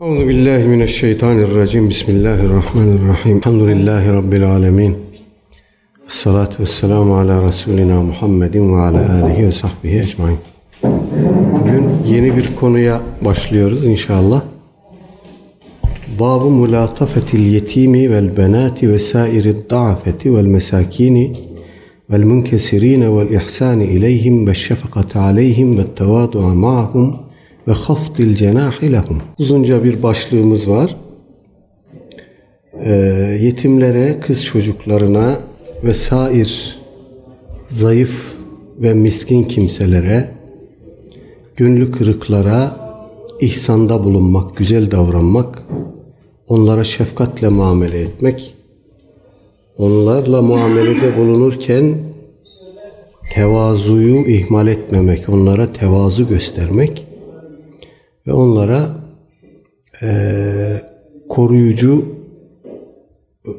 Euzu billahi mineşşeytanirracim. Bismillahirrahmanirrahim. Elhamdülillahi rabbil alamin. Essalatu vesselamu ala Resulina Muhammedin ve ala alihi ve sahbihi ecmaîn. Bugün yeni bir konuya başlıyoruz inşallah. Babu mulatafetil yetimi vel benati ve sairi da'afeti vel mesakini vel munkesirine vel ihsani ileyhim ve şefakati aleyhim ve tevadu'a ma'hum ve hafdil cenahi lehum. Uzunca bir başlığımız var. Ee, yetimlere, kız çocuklarına ve sair zayıf ve miskin kimselere, gönlü kırıklara ihsanda bulunmak, güzel davranmak, onlara şefkatle muamele etmek, onlarla muamelede bulunurken tevazuyu ihmal etmemek, onlara tevazu göstermek ve onlara eee, koruyucu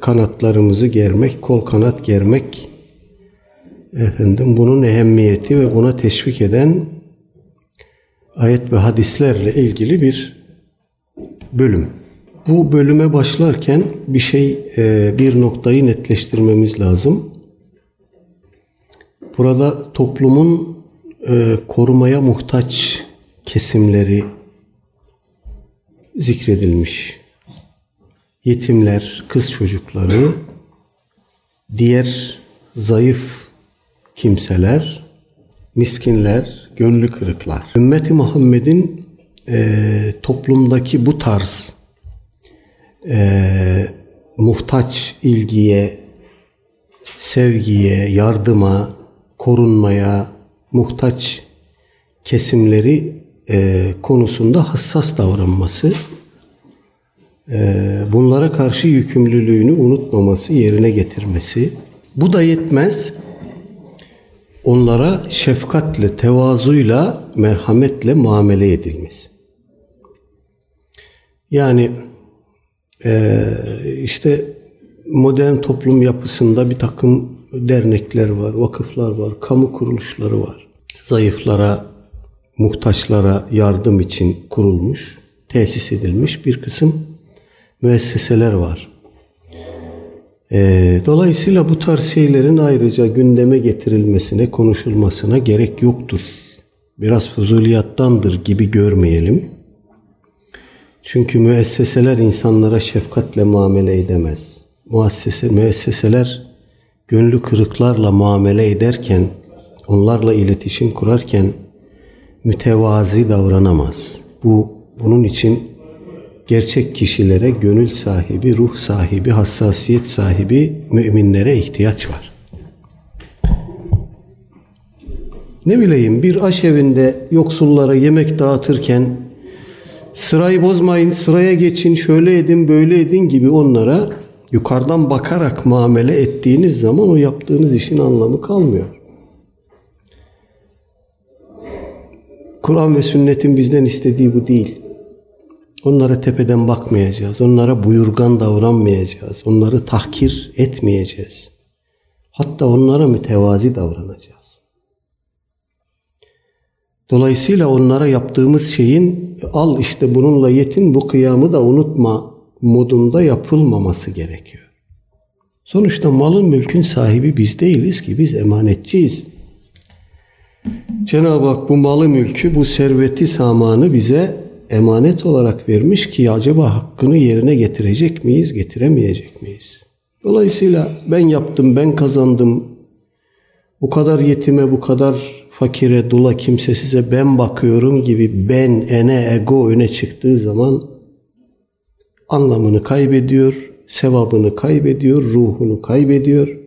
kanatlarımızı germek, kol kanat germek efendim bunun ehemmiyeti ve buna teşvik eden ayet ve hadislerle ilgili bir bölüm. Bu bölüme başlarken bir şey, eee, bir noktayı netleştirmemiz lazım. Burada toplumun eee, korumaya muhtaç kesimleri zikredilmiş. Yetimler, kız çocukları, diğer zayıf kimseler, miskinler, gönlü kırıklar. Ümmeti Muhammed'in eee, toplumdaki bu tarz eee, muhtaç ilgiye, sevgiye, yardıma, korunmaya muhtaç kesimleri e, konusunda hassas davranması, e, bunlara karşı yükümlülüğünü unutmaması, yerine getirmesi. Bu da yetmez. Onlara şefkatle, tevazuyla, merhametle muamele edilmesi. Yani e, işte modern toplum yapısında bir takım dernekler var, vakıflar var, kamu kuruluşları var. Zayıflara, muhtaçlara yardım için kurulmuş, tesis edilmiş bir kısım müesseseler var. Ee, dolayısıyla bu tarz şeylerin ayrıca gündeme getirilmesine, konuşulmasına gerek yoktur. Biraz fuzuliyattandır gibi görmeyelim. Çünkü müesseseler insanlara şefkatle muamele edemez. Muassese, müesseseler gönlü kırıklarla muamele ederken, onlarla iletişim kurarken mütevazi davranamaz. Bu bunun için gerçek kişilere gönül sahibi, ruh sahibi, hassasiyet sahibi müminlere ihtiyaç var. Ne bileyim bir aşevinde yoksullara yemek dağıtırken sırayı bozmayın, sıraya geçin, şöyle edin, böyle edin gibi onlara yukarıdan bakarak muamele ettiğiniz zaman o yaptığınız işin anlamı kalmıyor. Kur'an ve sünnetin bizden istediği bu değil. Onlara tepeden bakmayacağız. Onlara buyurgan davranmayacağız. Onları tahkir etmeyeceğiz. Hatta onlara mütevazi davranacağız. Dolayısıyla onlara yaptığımız şeyin al işte bununla yetin bu kıyamı da unutma modunda yapılmaması gerekiyor. Sonuçta malın mülkün sahibi biz değiliz ki biz emanetçiyiz. Cenab-ı Hak bu malı mülkü, bu serveti samanı bize emanet olarak vermiş ki acaba hakkını yerine getirecek miyiz, getiremeyecek miyiz? Dolayısıyla ben yaptım, ben kazandım. Bu kadar yetime, bu kadar fakire, dula kimsesize ben bakıyorum gibi ben, ene, ego öne çıktığı zaman anlamını kaybediyor, sevabını kaybediyor, ruhunu kaybediyor.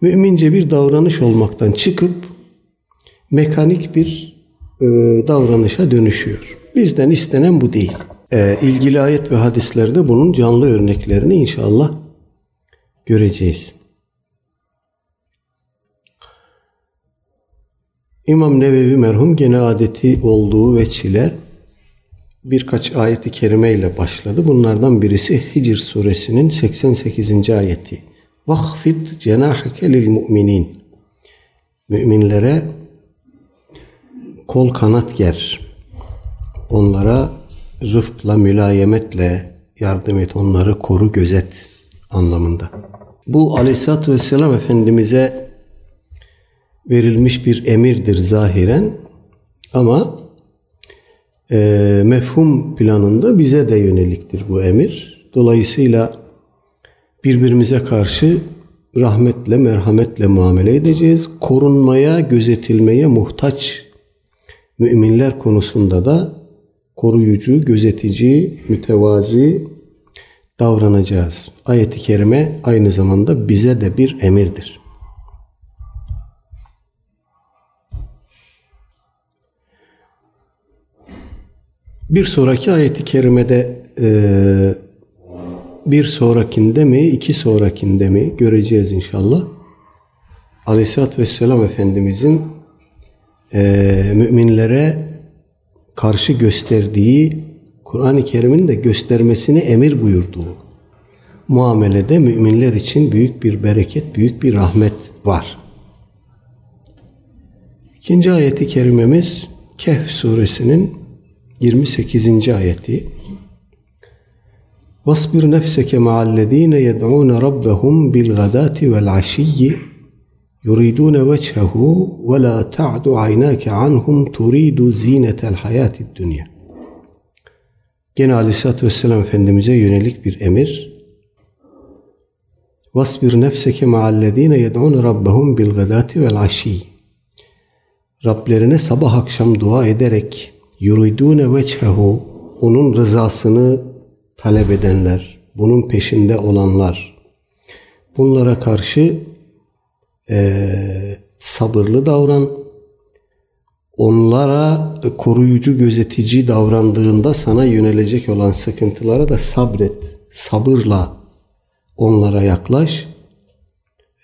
Mümince bir davranış olmaktan çıkıp mekanik bir e, davranışa dönüşüyor. Bizden istenen bu değil. E, ilgili ayet ve hadislerde bunun canlı örneklerini inşallah göreceğiz. İmam Nevevi merhum gene adeti olduğu veçile birkaç ayeti kerime ile başladı. Bunlardan birisi Hicr suresinin 88. ayeti. Vakfid cenahike lil mu'minin. Müminlere kol kanat ger. Onlara rıfkla, mülayemetle yardım et, onları koru, gözet anlamında. Bu Aleyhisselatü Vesselam Efendimiz'e verilmiş bir emirdir zahiren ama e, mefhum planında bize de yöneliktir bu emir. Dolayısıyla birbirimize karşı rahmetle, merhametle muamele edeceğiz. Korunmaya, gözetilmeye muhtaç müminler konusunda da koruyucu, gözetici, mütevazi davranacağız. Ayet-i kerime aynı zamanda bize de bir emirdir. Bir sonraki ayeti kerimede e, bir sonrakinde mi, iki sonrakinde mi göreceğiz inşallah. Aleyhisselatü Vesselam Efendimizin e, müminlere karşı gösterdiği, Kur'an-ı Kerim'in de göstermesini emir buyurduğu muamelede müminler için büyük bir bereket, büyük bir rahmet var. İkinci ayeti kerimemiz Kehf suresinin 28. ayeti. Vasbir nefseke ma'allezine yed'un rabbahum bil gadati vel ashiyi يريدون وجهه ولا تعد عيناك عنهم تريد زينة الحياة الدنيا Gene Aleyhisselatü Vesselam Efendimiz'e yönelik bir emir. Vasbir nefseke ma'allezine yed'un rabbahum bil gadati vel aşi. Rablerine sabah akşam dua ederek yuridune vechehu onun rızasını talep edenler, bunun peşinde olanlar, bunlara karşı e, sabırlı davran, onlara koruyucu, gözetici davrandığında sana yönelecek olan sıkıntılara da sabret, sabırla onlara yaklaş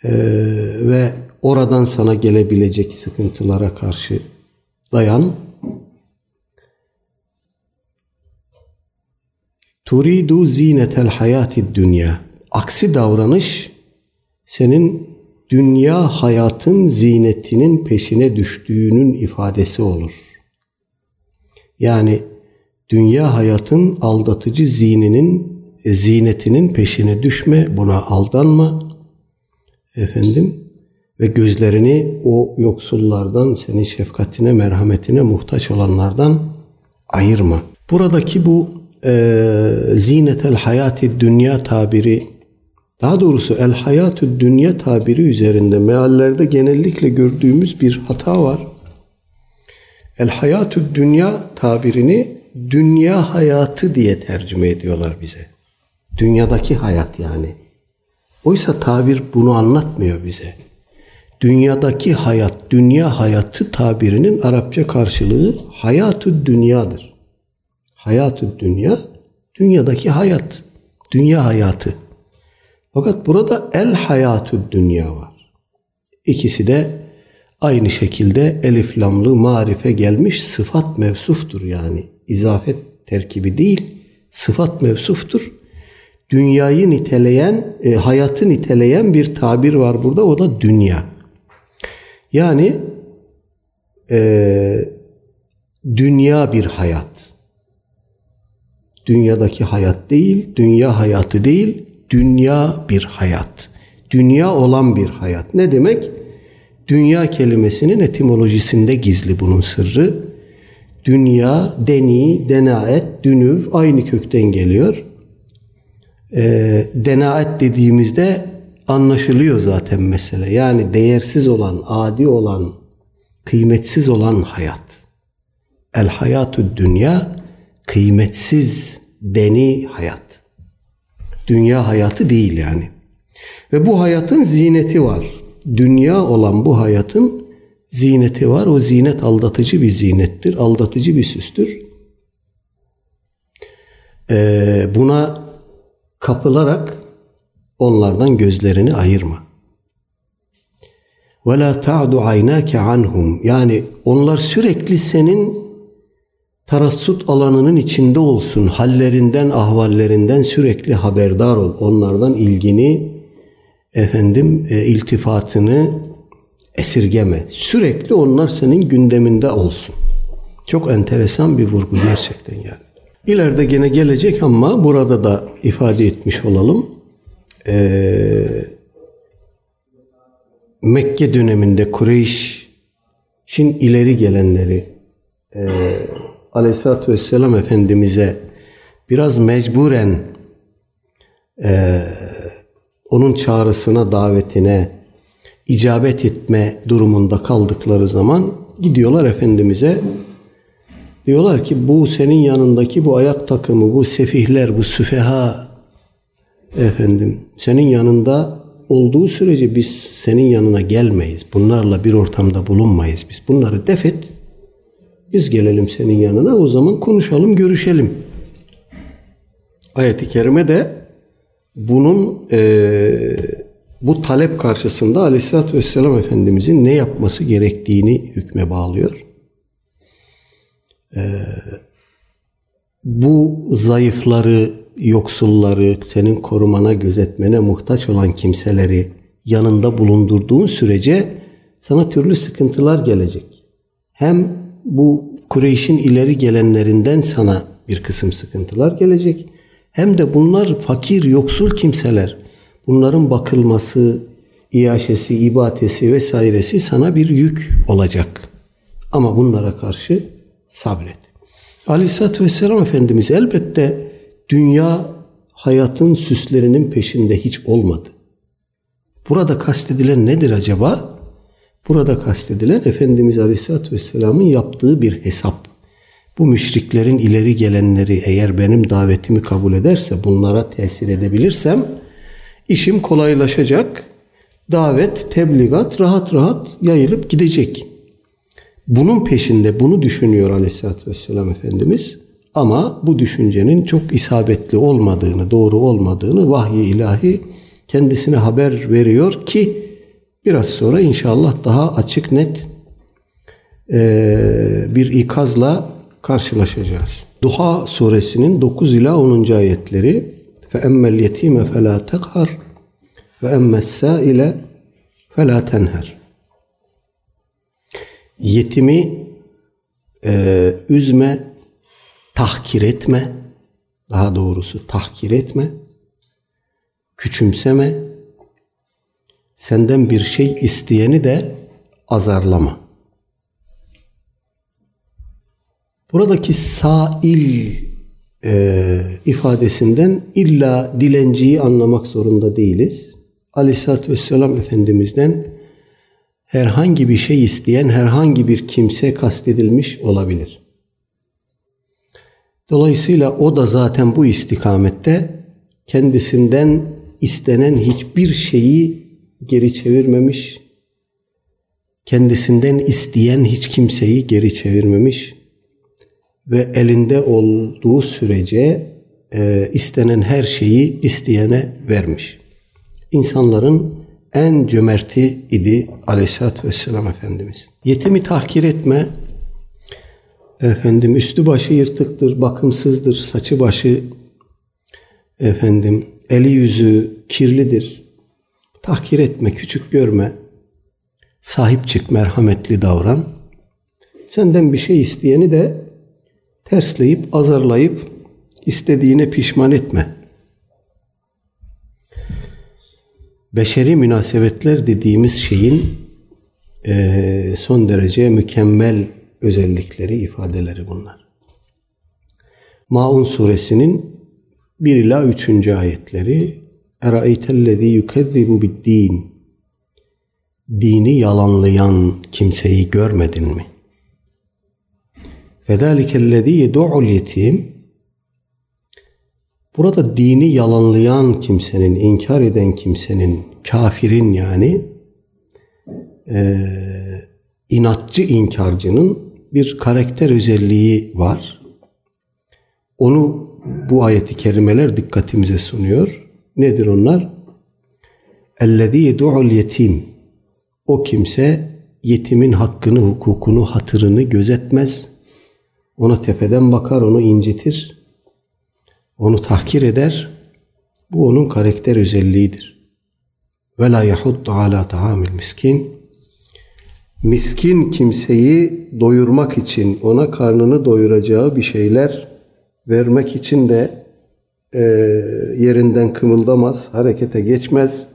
e, ve oradan sana gelebilecek sıkıntılara karşı dayan. Turidu zinetel hayati dünya. Aksi davranış senin dünya hayatın zinetinin peşine düştüğünün ifadesi olur. Yani dünya hayatın aldatıcı zininin zinetinin peşine düşme, buna aldanma. Efendim ve gözlerini o yoksullardan, senin şefkatine, merhametine muhtaç olanlardan ayırma. Buradaki bu e, zinetel hayati dünya tabiri daha doğrusu el hayatü dünya tabiri üzerinde meallerde genellikle gördüğümüz bir hata var. El hayatü dünya tabirini dünya hayatı diye tercüme ediyorlar bize. Dünyadaki hayat yani. Oysa tabir bunu anlatmıyor bize. Dünyadaki hayat, dünya hayatı tabirinin Arapça karşılığı hayatü dünyadır. Hayatü dünya, dünyadaki hayat, dünya hayatı. Fakat burada el hayatü dünya var. İkisi de aynı şekilde elif lamlı marife gelmiş sıfat mevsuftur yani. İzafet terkibi değil, sıfat mevsuftur. Dünyayı niteleyen, e, hayatı niteleyen bir tabir var burada o da dünya. Yani e, dünya bir hayat. Dünyadaki hayat değil, dünya hayatı değil, dünya bir hayat. Dünya olan bir hayat. Ne demek? Dünya kelimesinin etimolojisinde gizli bunun sırrı. Dünya, deni, denaet, dünüv aynı kökten geliyor. E, denaet dediğimizde anlaşılıyor zaten mesele. Yani değersiz olan, adi olan, kıymetsiz olan hayat. El hayatü dünya kıymetsiz deni hayat. Dünya hayatı değil yani. Ve bu hayatın zineti var. Dünya olan bu hayatın zineti var. O zinet aldatıcı bir zinettir. Aldatıcı bir süstür. Ee, buna kapılarak onlardan gözlerini ayırma. Ve la ta'du aynake anhum. Yani onlar sürekli senin tarassut alanının içinde olsun. Hallerinden, ahvallerinden sürekli haberdar ol. Onlardan ilgini, efendim, e, iltifatını esirgeme. Sürekli onlar senin gündeminde olsun. Çok enteresan bir vurgu gerçekten yani. İleride gene gelecek ama burada da ifade etmiş olalım. Ee, Mekke döneminde Kureyş'in ileri gelenleri e, Aleyhisselatü Vesselam Efendimiz'e biraz mecburen e, onun çağrısına, davetine icabet etme durumunda kaldıkları zaman gidiyorlar Efendimiz'e diyorlar ki bu senin yanındaki bu ayak takımı, bu sefihler, bu süfeha efendim senin yanında olduğu sürece biz senin yanına gelmeyiz. Bunlarla bir ortamda bulunmayız biz. Bunları defet. Biz gelelim senin yanına o zaman konuşalım, görüşelim. Ayet-i Kerime de bunun e, bu talep karşısında Aleyhisselatü Vesselam Efendimizin ne yapması gerektiğini hükme bağlıyor. E, bu zayıfları, yoksulları, senin korumana, gözetmene muhtaç olan kimseleri yanında bulundurduğun sürece sana türlü sıkıntılar gelecek. Hem bu Kureyş'in ileri gelenlerinden sana bir kısım sıkıntılar gelecek. Hem de bunlar fakir, yoksul kimseler. Bunların bakılması, iaşesi, ibatesi vesairesi sana bir yük olacak. Ama bunlara karşı sabret. Aleyhisselatü Vesselam Efendimiz elbette dünya hayatın süslerinin peşinde hiç olmadı. Burada kastedilen nedir acaba? Burada kastedilen Efendimiz Aleyhisselatü Vesselam'ın yaptığı bir hesap. Bu müşriklerin ileri gelenleri eğer benim davetimi kabul ederse bunlara tesir edebilirsem işim kolaylaşacak. Davet, tebligat rahat rahat yayılıp gidecek. Bunun peşinde bunu düşünüyor Aleyhisselatü Vesselam Efendimiz. Ama bu düşüncenin çok isabetli olmadığını, doğru olmadığını vahiy ilahi kendisine haber veriyor ki biraz sonra inşallah daha açık net bir ikazla karşılaşacağız. Duha suresinin 9 ila 10. ayetleri فَاَمَّا الْيَت۪يمَ فَلَا تَقْهَرْ وَاَمَّا السَّائِلَ فَلَا تَنْهَرْ Yetimi e, üzme, tahkir etme, daha doğrusu tahkir etme, küçümseme, senden bir şey isteyeni de azarlama. Buradaki sail e, ifadesinden illa dilenciyi anlamak zorunda değiliz. Aleyhisselatü Vesselam Efendimiz'den herhangi bir şey isteyen herhangi bir kimse kastedilmiş olabilir. Dolayısıyla o da zaten bu istikamette kendisinden istenen hiçbir şeyi geri çevirmemiş, kendisinden isteyen hiç kimseyi geri çevirmemiş ve elinde olduğu sürece e, istenen her şeyi isteyene vermiş. İnsanların en cömerti idi aleyhissalatü vesselam Efendimiz. Yetimi tahkir etme, efendim üstü başı yırtıktır, bakımsızdır, saçı başı efendim eli yüzü kirlidir. Tahkir etme, küçük görme. Sahip çık, merhametli davran. Senden bir şey isteyeni de tersleyip, azarlayıp istediğine pişman etme. Beşeri münasebetler dediğimiz şeyin e, son derece mükemmel özellikleri, ifadeleri bunlar. Maun suresinin 1 ila 3. ayetleri Eraeytellezî yukezzibu bid-din Dini yalanlayan kimseyi görmedin mi? Fezâlikellezî yed'u'l yetim Burada dini yalanlayan kimsenin, inkar eden kimsenin, kafirin yani e, inatçı inkarcının bir karakter özelliği var. Onu bu ayeti kerimeler dikkatimize sunuyor. Nedir onlar? Ellezî yed'ul yetim. O kimse yetimin hakkını, hukukunu, hatırını gözetmez. Ona tepeden bakar, onu incitir. Onu tahkir eder. Bu onun karakter özelliğidir. Ve la yahuddu ala taamil miskin. Miskin kimseyi doyurmak için ona karnını doyuracağı bir şeyler vermek için de e, yerinden kımıldamaz, harekete geçmez.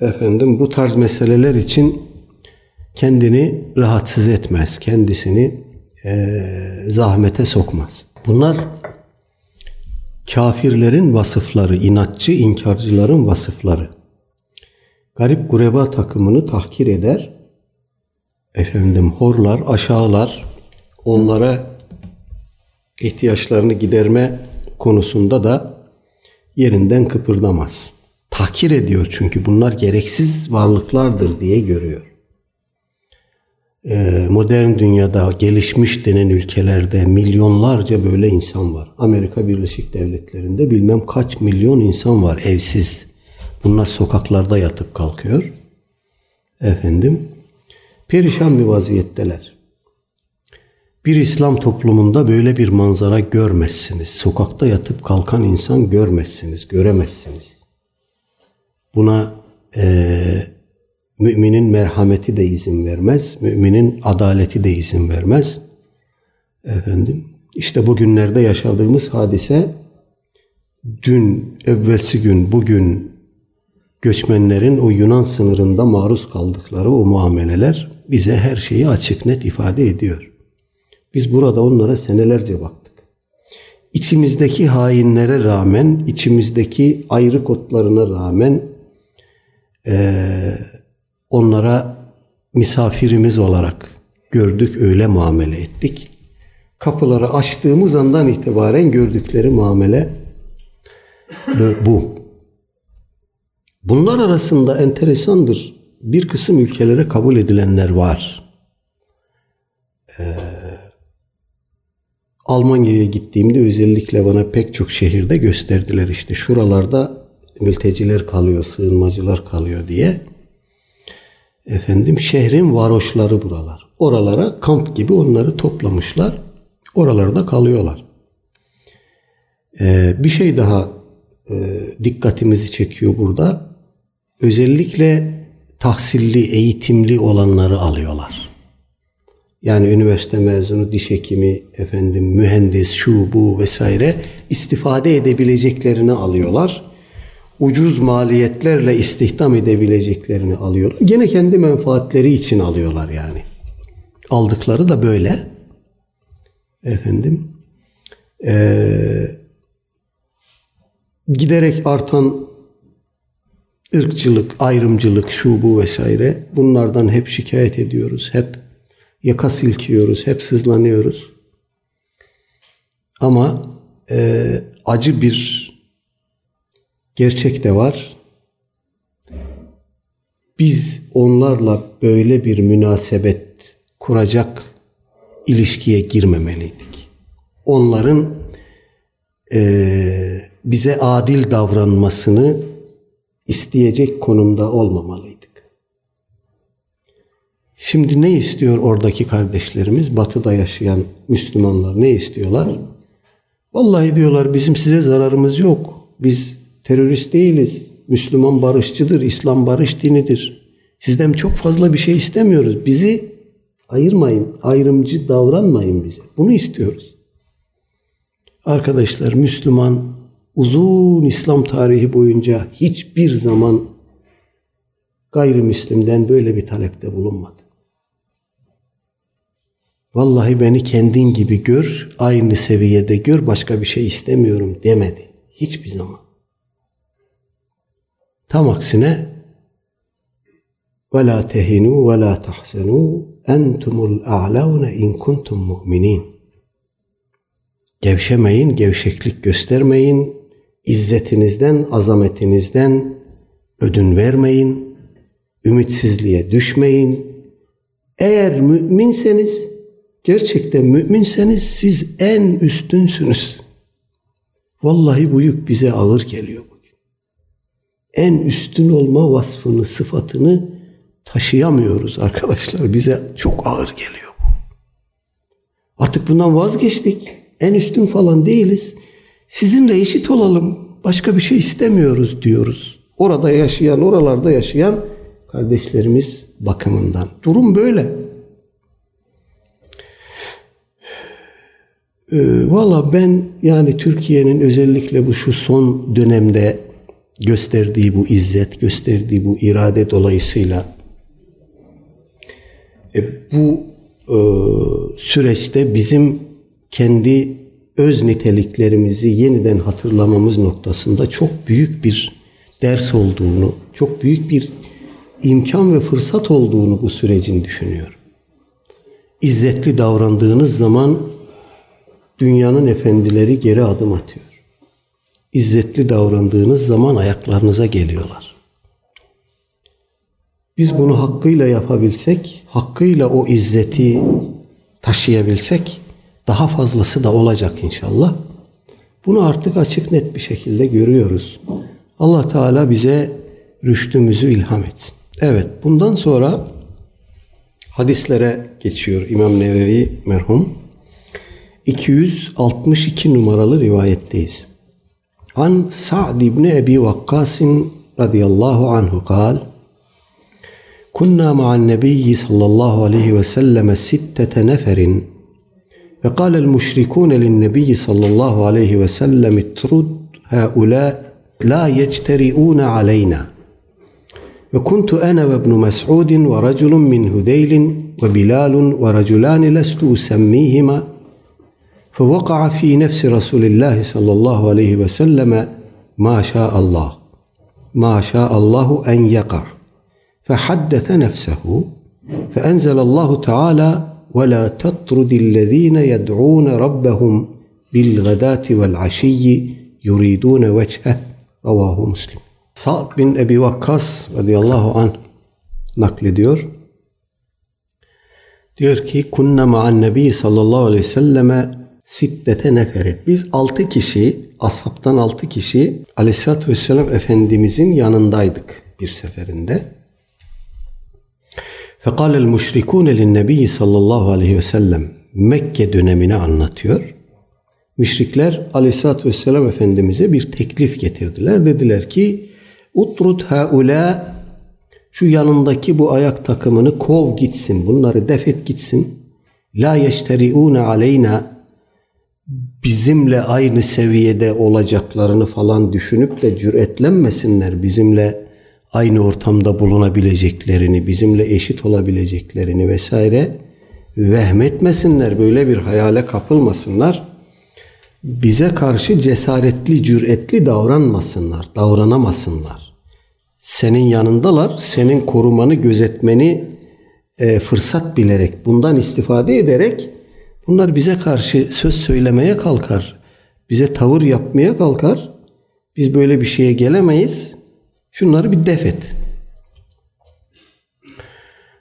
Efendim bu tarz meseleler için kendini rahatsız etmez, kendisini e, zahmete sokmaz. Bunlar kafirlerin vasıfları, inatçı inkarcıların vasıfları. Garip gureba takımını tahkir eder, efendim horlar, aşağılar, onlara ihtiyaçlarını giderme konusunda da yerinden kıpırdamaz. Tahkir ediyor çünkü bunlar gereksiz varlıklardır diye görüyor. Ee, modern dünyada gelişmiş denen ülkelerde milyonlarca böyle insan var. Amerika Birleşik Devletleri'nde bilmem kaç milyon insan var evsiz. Bunlar sokaklarda yatıp kalkıyor. Efendim perişan bir vaziyetteler. Bir İslam toplumunda böyle bir manzara görmezsiniz. Sokakta yatıp kalkan insan görmezsiniz, göremezsiniz. Buna e, müminin merhameti de izin vermez, müminin adaleti de izin vermez. Efendim, işte bugünlerde yaşadığımız hadise dün, evvelsi gün, bugün göçmenlerin o Yunan sınırında maruz kaldıkları o muameleler bize her şeyi açık net ifade ediyor. Biz burada onlara senelerce baktık. İçimizdeki hainlere rağmen, içimizdeki ayrı kotlarına rağmen e, onlara misafirimiz olarak gördük, öyle muamele ettik. Kapıları açtığımız andan itibaren gördükleri muamele bu. Bunlar arasında enteresandır. Bir kısım ülkelere kabul edilenler var. Ee, Almanya'ya gittiğimde özellikle bana pek çok şehirde gösterdiler işte şuralarda mülteciler kalıyor, sığınmacılar kalıyor diye. Efendim şehrin varoşları buralar. Oralara kamp gibi onları toplamışlar. Oralarda kalıyorlar. Ee, bir şey daha e, dikkatimizi çekiyor burada. Özellikle tahsilli, eğitimli olanları alıyorlar. Yani üniversite mezunu, diş hekimi, efendim mühendis, şu bu vesaire istifade edebileceklerini alıyorlar. Ucuz maliyetlerle istihdam edebileceklerini alıyorlar. Gene kendi menfaatleri için alıyorlar yani. Aldıkları da böyle. Efendim. Ee, giderek artan ırkçılık, ayrımcılık, şu bu vesaire bunlardan hep şikayet ediyoruz. Hep yaka silkiyoruz, hep sızlanıyoruz. Ama e, acı bir gerçek de var. Biz onlarla böyle bir münasebet kuracak ilişkiye girmemeliydik. Onların e, bize adil davranmasını isteyecek konumda olmamalıydık. Şimdi ne istiyor oradaki kardeşlerimiz? Batı'da yaşayan Müslümanlar ne istiyorlar? Vallahi diyorlar bizim size zararımız yok. Biz terörist değiliz. Müslüman barışçıdır. İslam barış dinidir. Sizden çok fazla bir şey istemiyoruz. Bizi ayırmayın. Ayrımcı davranmayın bize. Bunu istiyoruz. Arkadaşlar Müslüman uzun İslam tarihi boyunca hiçbir zaman gayrimüslimden böyle bir talepte bulunmadı. Vallahi beni kendin gibi gör, aynı seviyede gör, başka bir şey istemiyorum demedi. Hiçbir zaman. Tam aksine وَلَا تَهِنُوا وَلَا تَحْسَنُوا اَنْتُمُ الْاَعْلَوْنَ اِنْ كُنْتُمْ مُؤْمِنِينَ Gevşemeyin, gevşeklik göstermeyin, izzetinizden, azametinizden ödün vermeyin, ümitsizliğe düşmeyin. Eğer müminseniz gerçekten müminseniz siz en üstünsünüz. Vallahi bu yük bize ağır geliyor bugün. En üstün olma vasfını, sıfatını taşıyamıyoruz arkadaşlar. Bize çok ağır geliyor bu. Artık bundan vazgeçtik. En üstün falan değiliz. Sizinle eşit olalım. Başka bir şey istemiyoruz diyoruz. Orada yaşayan, oralarda yaşayan kardeşlerimiz bakımından. Durum böyle. Ee, Valla ben yani Türkiye'nin özellikle bu şu son dönemde gösterdiği bu izzet, gösterdiği bu irade dolayısıyla e, bu e, süreçte bizim kendi öz niteliklerimizi yeniden hatırlamamız noktasında çok büyük bir ders olduğunu, çok büyük bir imkan ve fırsat olduğunu bu sürecin düşünüyorum. İzzetli davrandığınız zaman dünyanın efendileri geri adım atıyor. İzzetli davrandığınız zaman ayaklarınıza geliyorlar. Biz bunu hakkıyla yapabilsek, hakkıyla o izzeti taşıyabilsek daha fazlası da olacak inşallah. Bunu artık açık net bir şekilde görüyoruz. Allah Teala bize rüştümüzü ilham etsin. Evet bundan sonra hadislere geçiyor İmam Nevevi merhum. 262 numaralı rivayetteyiz. An Sa'd ibn Ebi Vakkas radıyallahu anhu kal كنا مع النبي صلى الله عليه وسلم ستة نفر فقال المشركون للنبي صلى الله عليه وسلم اترد هؤلاء لا يجترئون علينا وكنت أنا وابن مسعود ورجل من هذيل وبلال ورجلان لست أسميهما فوقع في نفس رسول الله صلى الله عليه وسلم ما شاء الله ما شاء الله ان يقع فحدث نفسه فانزل الله تعالى ولا تطرد الذين يدعون ربهم بالغداة والعشي يريدون وجهه رواه مسلم Sa'd bin Ebi Vakkas radıyallahu anh naklediyor. Diyor ki kunna ma'an nebi sallallahu aleyhi ve selleme siddete neferi. Biz altı kişi, ashabtan altı kişi aleyhissalatü vesselam Efendimizin yanındaydık bir seferinde. El müşrikûne linnebiyi sallallahu aleyhi ve sellem Mekke dönemini anlatıyor. Müşrikler aleyhissalatü vesselam Efendimiz'e bir teklif getirdiler. Dediler ki utrut haula şu yanındaki bu ayak takımını kov gitsin. Bunları defet gitsin. La yeşteriune aleyna bizimle aynı seviyede olacaklarını falan düşünüp de cüretlenmesinler. Bizimle aynı ortamda bulunabileceklerini, bizimle eşit olabileceklerini vesaire vehmetmesinler. Böyle bir hayale kapılmasınlar. Bize karşı cesaretli, cüretli davranmasınlar, davranamasınlar. Senin yanındalar, senin korumanı, gözetmeni e, fırsat bilerek, bundan istifade ederek Bunlar bize karşı söz söylemeye kalkar. Bize tavır yapmaya kalkar. Biz böyle bir şeye gelemeyiz. Şunları bir def et.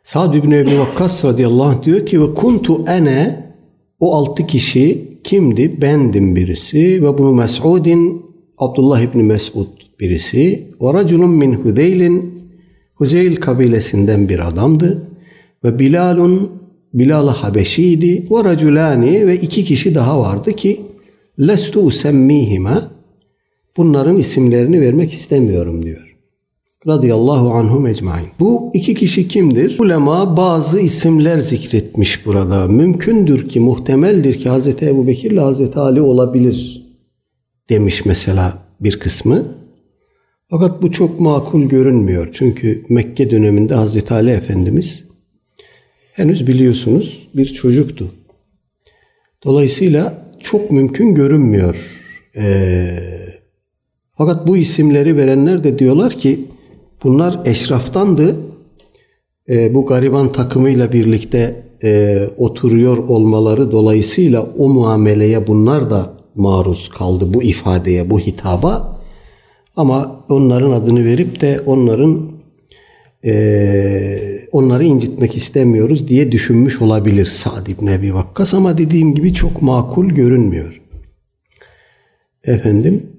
Sa'd ibn Ebi Vakkas radıyallahu anh diyor ki ve kuntu ene o altı kişi kimdi? Bendim birisi ve bunu Mes'udin Abdullah ibn Mes'ud birisi ve raculun min Huzeylin Huzeyl kabilesinden bir adamdı ve Bilalun Bilal Habeşi'ydi. Ve raculani ve iki kişi daha vardı ki lestu usemmihime bunların isimlerini vermek istemiyorum diyor. Radıyallahu anhum ecmain. Bu iki kişi kimdir? Ulema bazı isimler zikretmiş burada. Mümkündür ki, muhtemeldir ki Hz. Ebu Bekir ile Hz. Ali olabilir demiş mesela bir kısmı. Fakat bu çok makul görünmüyor. Çünkü Mekke döneminde Hz. Ali Efendimiz henüz biliyorsunuz bir çocuktu. Dolayısıyla çok mümkün görünmüyor. Ee, fakat bu isimleri verenler de diyorlar ki bunlar eşraftandı. Ee, bu gariban takımıyla birlikte e, oturuyor olmaları dolayısıyla o muameleye bunlar da maruz kaldı bu ifadeye, bu hitaba. Ama onların adını verip de onların e, onları incitmek istemiyoruz diye düşünmüş olabilir Sa'd ibn Ebi Vakkas ama dediğim gibi çok makul görünmüyor. Efendim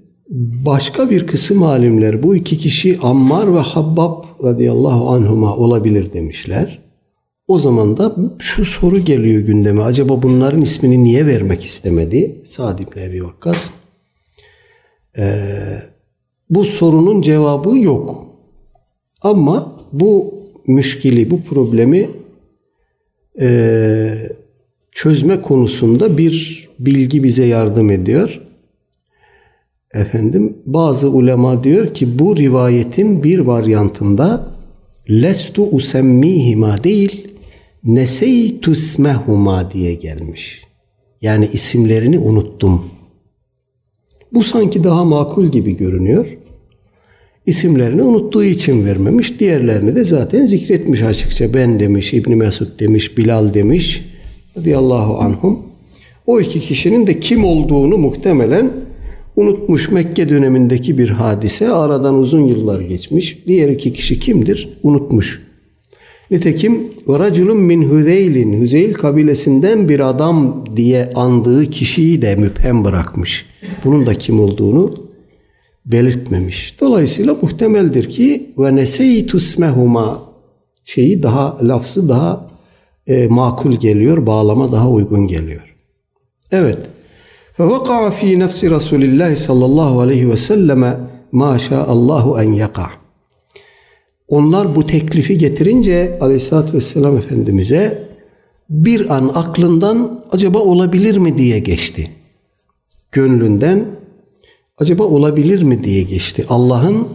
başka bir kısım alimler bu iki kişi Ammar ve Habbab radıyallahu anhuma olabilir demişler. O zaman da şu soru geliyor gündeme. Acaba bunların ismini niye vermek istemedi Sa'd ibn Ebi Vakkas? Ee, bu sorunun cevabı yok. Ama bu müşkili, bu problemi e, çözme konusunda bir bilgi bize yardım ediyor. Efendim bazı ulema diyor ki bu rivayetin bir varyantında lestu usemmihima değil neseytu ismehuma diye gelmiş. Yani isimlerini unuttum. Bu sanki daha makul gibi görünüyor isimlerini unuttuğu için vermemiş. Diğerlerini de zaten zikretmiş açıkça. Ben demiş, İbn Mesud demiş, Bilal demiş. Radiyallahu anhum. O iki kişinin de kim olduğunu muhtemelen unutmuş Mekke dönemindeki bir hadise. Aradan uzun yıllar geçmiş. Diğer iki kişi kimdir? Unutmuş. Nitekim ve raculun min Hüzeyl'in Hüzeyl kabilesinden bir adam diye andığı kişiyi de müphem bırakmış. Bunun da kim olduğunu belirtmemiş. Dolayısıyla muhtemeldir ki ve neseytu ismehuma şeyi daha lafzı daha e, makul geliyor, bağlama daha uygun geliyor. Evet. فَوَقَعَ ف۪ي نَفْسِ رَسُولِ اللّٰهِ sallallahu aleyhi ve selleme مَا شَاءَ اللّٰهُ اَنْ يَقَعَ Onlar bu teklifi getirince aleyhissalatü vesselam Efendimiz'e bir an aklından acaba olabilir mi diye geçti. Gönlünden acaba olabilir mi diye geçti. Allah'ın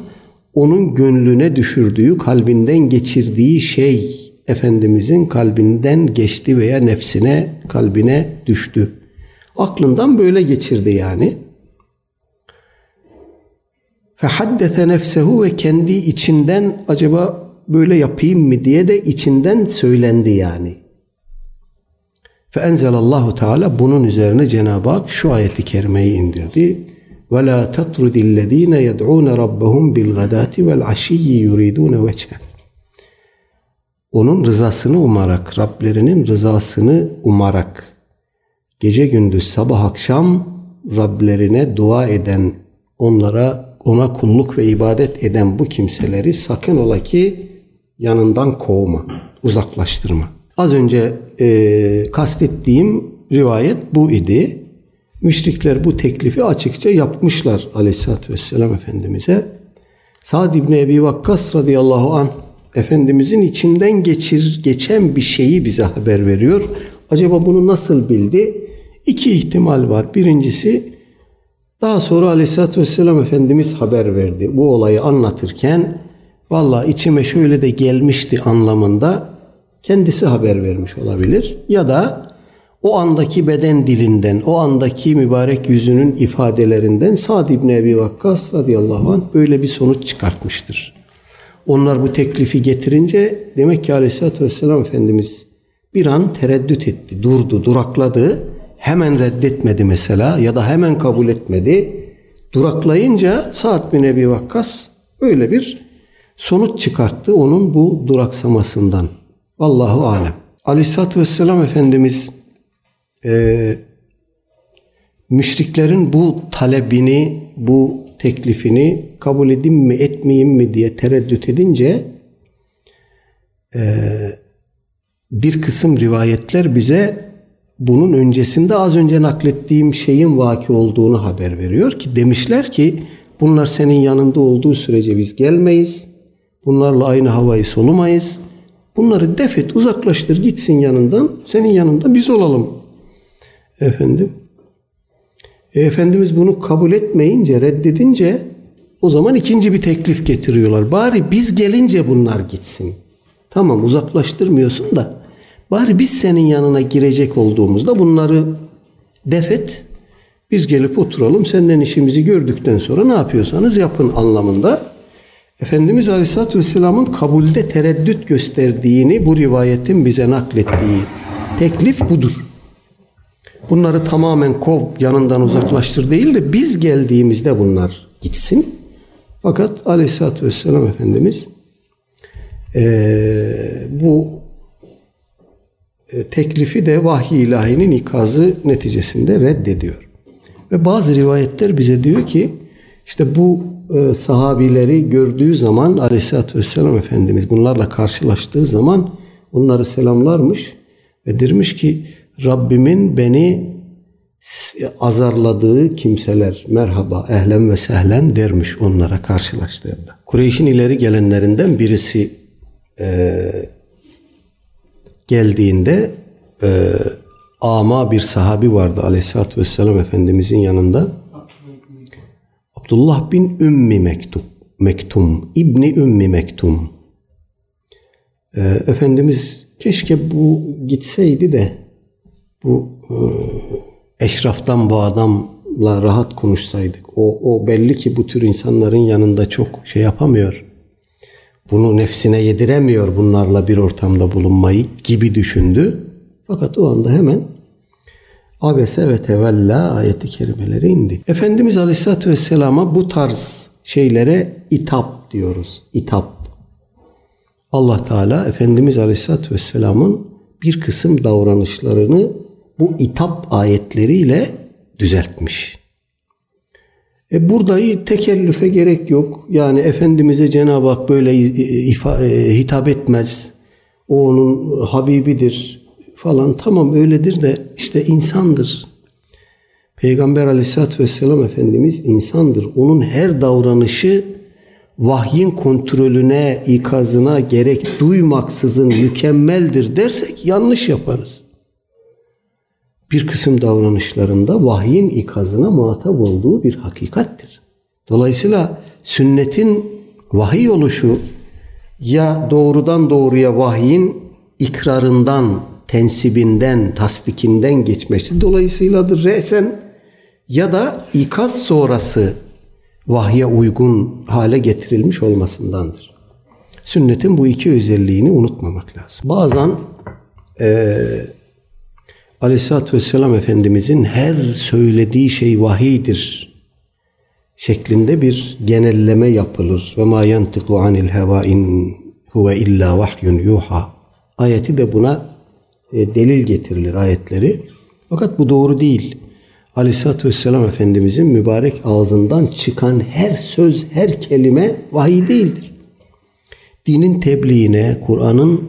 onun gönlüne düşürdüğü, kalbinden geçirdiği şey Efendimizin kalbinden geçti veya nefsine, kalbine düştü. Aklından böyle geçirdi yani. Fehaddete nefsehu ve kendi içinden acaba böyle yapayım mı diye de içinden söylendi yani. Feenzelallahu Teala bunun üzerine Cenab-ı Hak şu ayeti kerimeyi indirdi. Tatrudillezine yed'un rabbahum bil gadati vel aşiyyi yuridun veçhe. Onun rızasını umarak, Rablerinin rızasını umarak gece gündüz sabah akşam Rablerine dua eden, onlara ona kulluk ve ibadet eden bu kimseleri sakın ola ki yanından kovma, uzaklaştırma. Az önce e, kastettiğim rivayet bu idi. Müşrikler bu teklifi açıkça yapmışlar aleyhissalatü vesselam Efendimiz'e. Sa'd İbni Ebi Vakkas radıyallahu anh Efendimizin içinden geçir, geçen bir şeyi bize haber veriyor. Acaba bunu nasıl bildi? İki ihtimal var. Birincisi daha sonra Aleyhisselatü Vesselam Efendimiz haber verdi. Bu olayı anlatırken valla içime şöyle de gelmişti anlamında kendisi haber vermiş olabilir. Ya da o andaki beden dilinden, o andaki mübarek yüzünün ifadelerinden Sa'd İbni Ebi Vakkas radıyallahu anh böyle bir sonuç çıkartmıştır. Onlar bu teklifi getirince demek ki Aleyhisselatü Vesselam Efendimiz bir an tereddüt etti, durdu, durakladı. Hemen reddetmedi mesela ya da hemen kabul etmedi. Duraklayınca Sa'd bin Ebi Vakkas öyle bir sonuç çıkarttı onun bu duraksamasından. Allahu alem. Aleyhisselatü Vesselam Efendimiz e, müşriklerin bu talebini, bu teklifini kabul edeyim mi etmeyeyim mi diye tereddüt edince e, bir kısım rivayetler bize bunun öncesinde az önce naklettiğim şeyin vaki olduğunu haber veriyor ki demişler ki bunlar senin yanında olduğu sürece biz gelmeyiz. Bunlarla aynı havayı solumayız. Bunları defet, uzaklaştır gitsin yanından. Senin yanında biz olalım. Efendim. E, Efendimiz bunu kabul etmeyince, reddedince o zaman ikinci bir teklif getiriyorlar. Bari biz gelince bunlar gitsin. Tamam uzaklaştırmıyorsun da bari biz senin yanına girecek olduğumuzda bunları defet. Biz gelip oturalım senden işimizi gördükten sonra ne yapıyorsanız yapın anlamında. Efendimiz Aleyhisselatü Vesselam'ın kabulde tereddüt gösterdiğini bu rivayetin bize naklettiği teklif budur. Bunları tamamen kov yanından uzaklaştır değil de biz geldiğimizde bunlar gitsin. Fakat Aleyhisselatü Vesselam Efendimiz e, bu e, teklifi de vahiy ilahinin ikazı neticesinde reddediyor. Ve bazı rivayetler bize diyor ki işte bu e, sahabileri gördüğü zaman Aleyhisselatü Vesselam Efendimiz bunlarla karşılaştığı zaman onları selamlarmış ve dermiş ki Rabbimin beni azarladığı kimseler merhaba ehlen ve sehlen dermiş onlara karşılaştığında. Kureyş'in ileri gelenlerinden birisi e, geldiğinde e, ama bir sahabi vardı aleyhissalatü vesselam Efendimizin yanında. Abdullah bin Ümmi Mektum, Mektum İbni Ümmi Mektum. Ee, Efendimiz keşke bu gitseydi de bu e, eşraftan bu adamla rahat konuşsaydık. O, o belli ki bu tür insanların yanında çok şey yapamıyor. Bunu nefsine yediremiyor bunlarla bir ortamda bulunmayı gibi düşündü. Fakat o anda hemen Abese ve tevella ayeti kerimeleri indi. Efendimiz Aleyhisselatü Vesselam'a bu tarz şeylere itap diyoruz. İtap. Allah Teala Efendimiz Aleyhisselatü Vesselam'ın bir kısım davranışlarını bu itap ayetleriyle düzeltmiş. E burada tekellüfe gerek yok. Yani Efendimiz'e Cenab-ı Hak böyle ifa, e, hitap etmez. O onun Habibidir falan. Tamam öyledir de işte insandır. Peygamber aleyhissalatü vesselam Efendimiz insandır. Onun her davranışı vahyin kontrolüne, ikazına gerek duymaksızın mükemmeldir dersek yanlış yaparız. Bir kısım davranışlarında vahyin ikazına muhatap olduğu bir hakikattir. Dolayısıyla sünnetin vahiy oluşu ya doğrudan doğruya vahyin ikrarından, tensibinden, tasdikinden geçmesi dolayısıyladır resen ya da ikaz sonrası vahye uygun hale getirilmiş olmasındandır. Sünnetin bu iki özelliğini unutmamak lazım. Bazen e, Aleyhisselatü Vesselam Efendimizin her söylediği şey vahiydir şeklinde bir genelleme yapılır. Ve ma yantiku anil heva in huve illa vahyun yuha. Ayeti de buna e, delil getirilir ayetleri. Fakat bu doğru değil. Aleyhisselatü Vesselam Efendimizin mübarek ağzından çıkan her söz, her kelime vahiy değildir. Dinin tebliğine, Kur'an'ın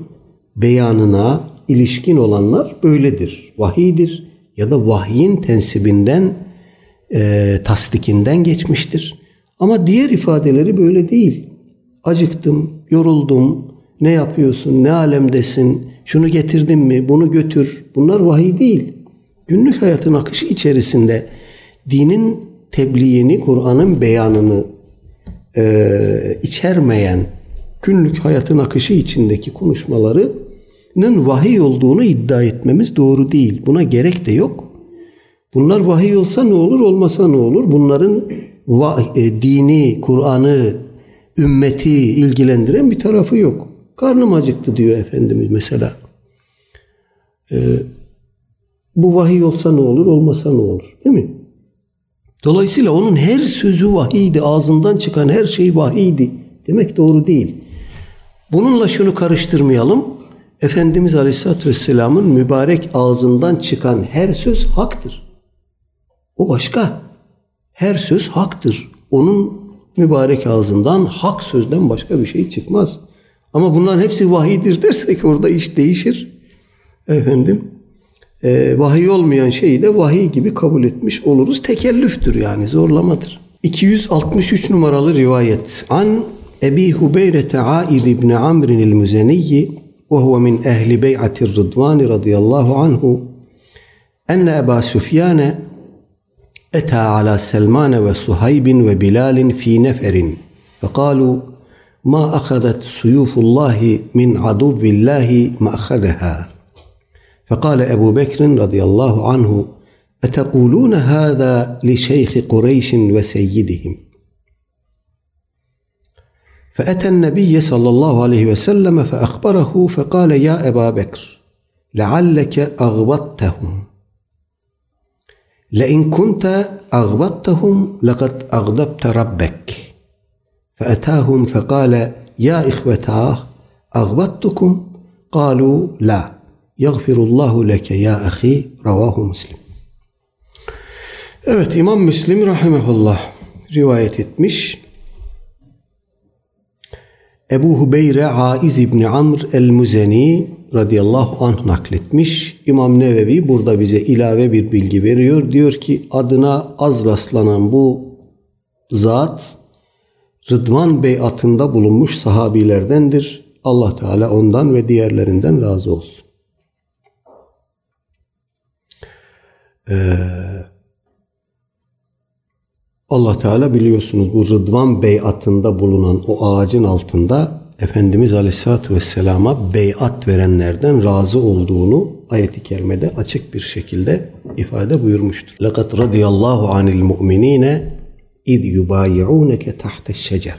beyanına ilişkin olanlar böyledir. Vahiydir ya da vahyin tensibinden, e, tasdikinden geçmiştir. Ama diğer ifadeleri böyle değil. Acıktım, yoruldum, ne yapıyorsun, ne alemdesin, şunu getirdin mi, bunu götür. Bunlar vahiy değil günlük hayatın akışı içerisinde dinin tebliğini, Kur'an'ın beyanını e, içermeyen günlük hayatın akışı içindeki konuşmalarının vahiy olduğunu iddia etmemiz doğru değil. Buna gerek de yok. Bunlar vahiy olsa ne olur, olmasa ne olur? Bunların e, dini, Kur'an'ı, ümmeti ilgilendiren bir tarafı yok. Karnım acıktı diyor Efendimiz mesela. Ee, bu vahiy olsa ne olur, olmasa ne olur? Değil mi? Dolayısıyla onun her sözü vahiydi, ağzından çıkan her şey vahiydi. Demek doğru değil. Bununla şunu karıştırmayalım. Efendimiz Aleyhisselatü Vesselam'ın mübarek ağzından çıkan her söz haktır. O başka. Her söz haktır. Onun mübarek ağzından hak sözden başka bir şey çıkmaz. Ama bunların hepsi vahidir dersek orada iş değişir. Efendim e, vahiy olmayan şeyi de vahiy gibi kabul etmiş oluruz. Tekellüftür yani zorlamadır. 263 numaralı rivayet. An Ebi Hubeyrete Aid ibn Amr'in el-Müzeniyyi ve huve min ehli bey'atir Rıdvan radıyallahu anhu enne Eba Süfyane أتى على سلمان وصهيب وبلال في نفر فقالوا ما أخذت سيوف الله من عدو الله ما أخذها فقال أبو بكر رضي الله عنه أتقولون هذا لشيخ قريش وسيدهم؟ فأتى النبي صلى الله عليه وسلم فأخبره فقال يا أبا بكر لعلك أغبطتهم لئن كنت أغبطتهم لقد أغضبت ربك فأتاهم فقال يا إخوتاه أغبطتكم قالوا لا Yagfirullahu leke ya ahi ravahu Müslim. Evet İmam Müslim rahimehullah rivayet etmiş. Ebu Hubeyre Aiz İbni Amr el-Muzeni radıyallahu anh nakletmiş. İmam Nevevi burada bize ilave bir bilgi veriyor. Diyor ki adına az rastlanan bu zat Rıdvan Bey atında bulunmuş sahabilerdendir. Allah Teala ondan ve diğerlerinden razı olsun. Allah Teala biliyorsunuz bu Rıdvan beyatında bulunan o ağacın altında Efendimiz Aleyhisselatü Vesselam'a beyat verenlerden razı olduğunu ayeti kerimede açık bir şekilde ifade buyurmuştur. لَقَدْ رَضِيَ اللّٰهُ عَنِ الْمُؤْمِنِينَ اِذْ يُبَايِعُونَكَ تَحْتَ الشَّجَرَ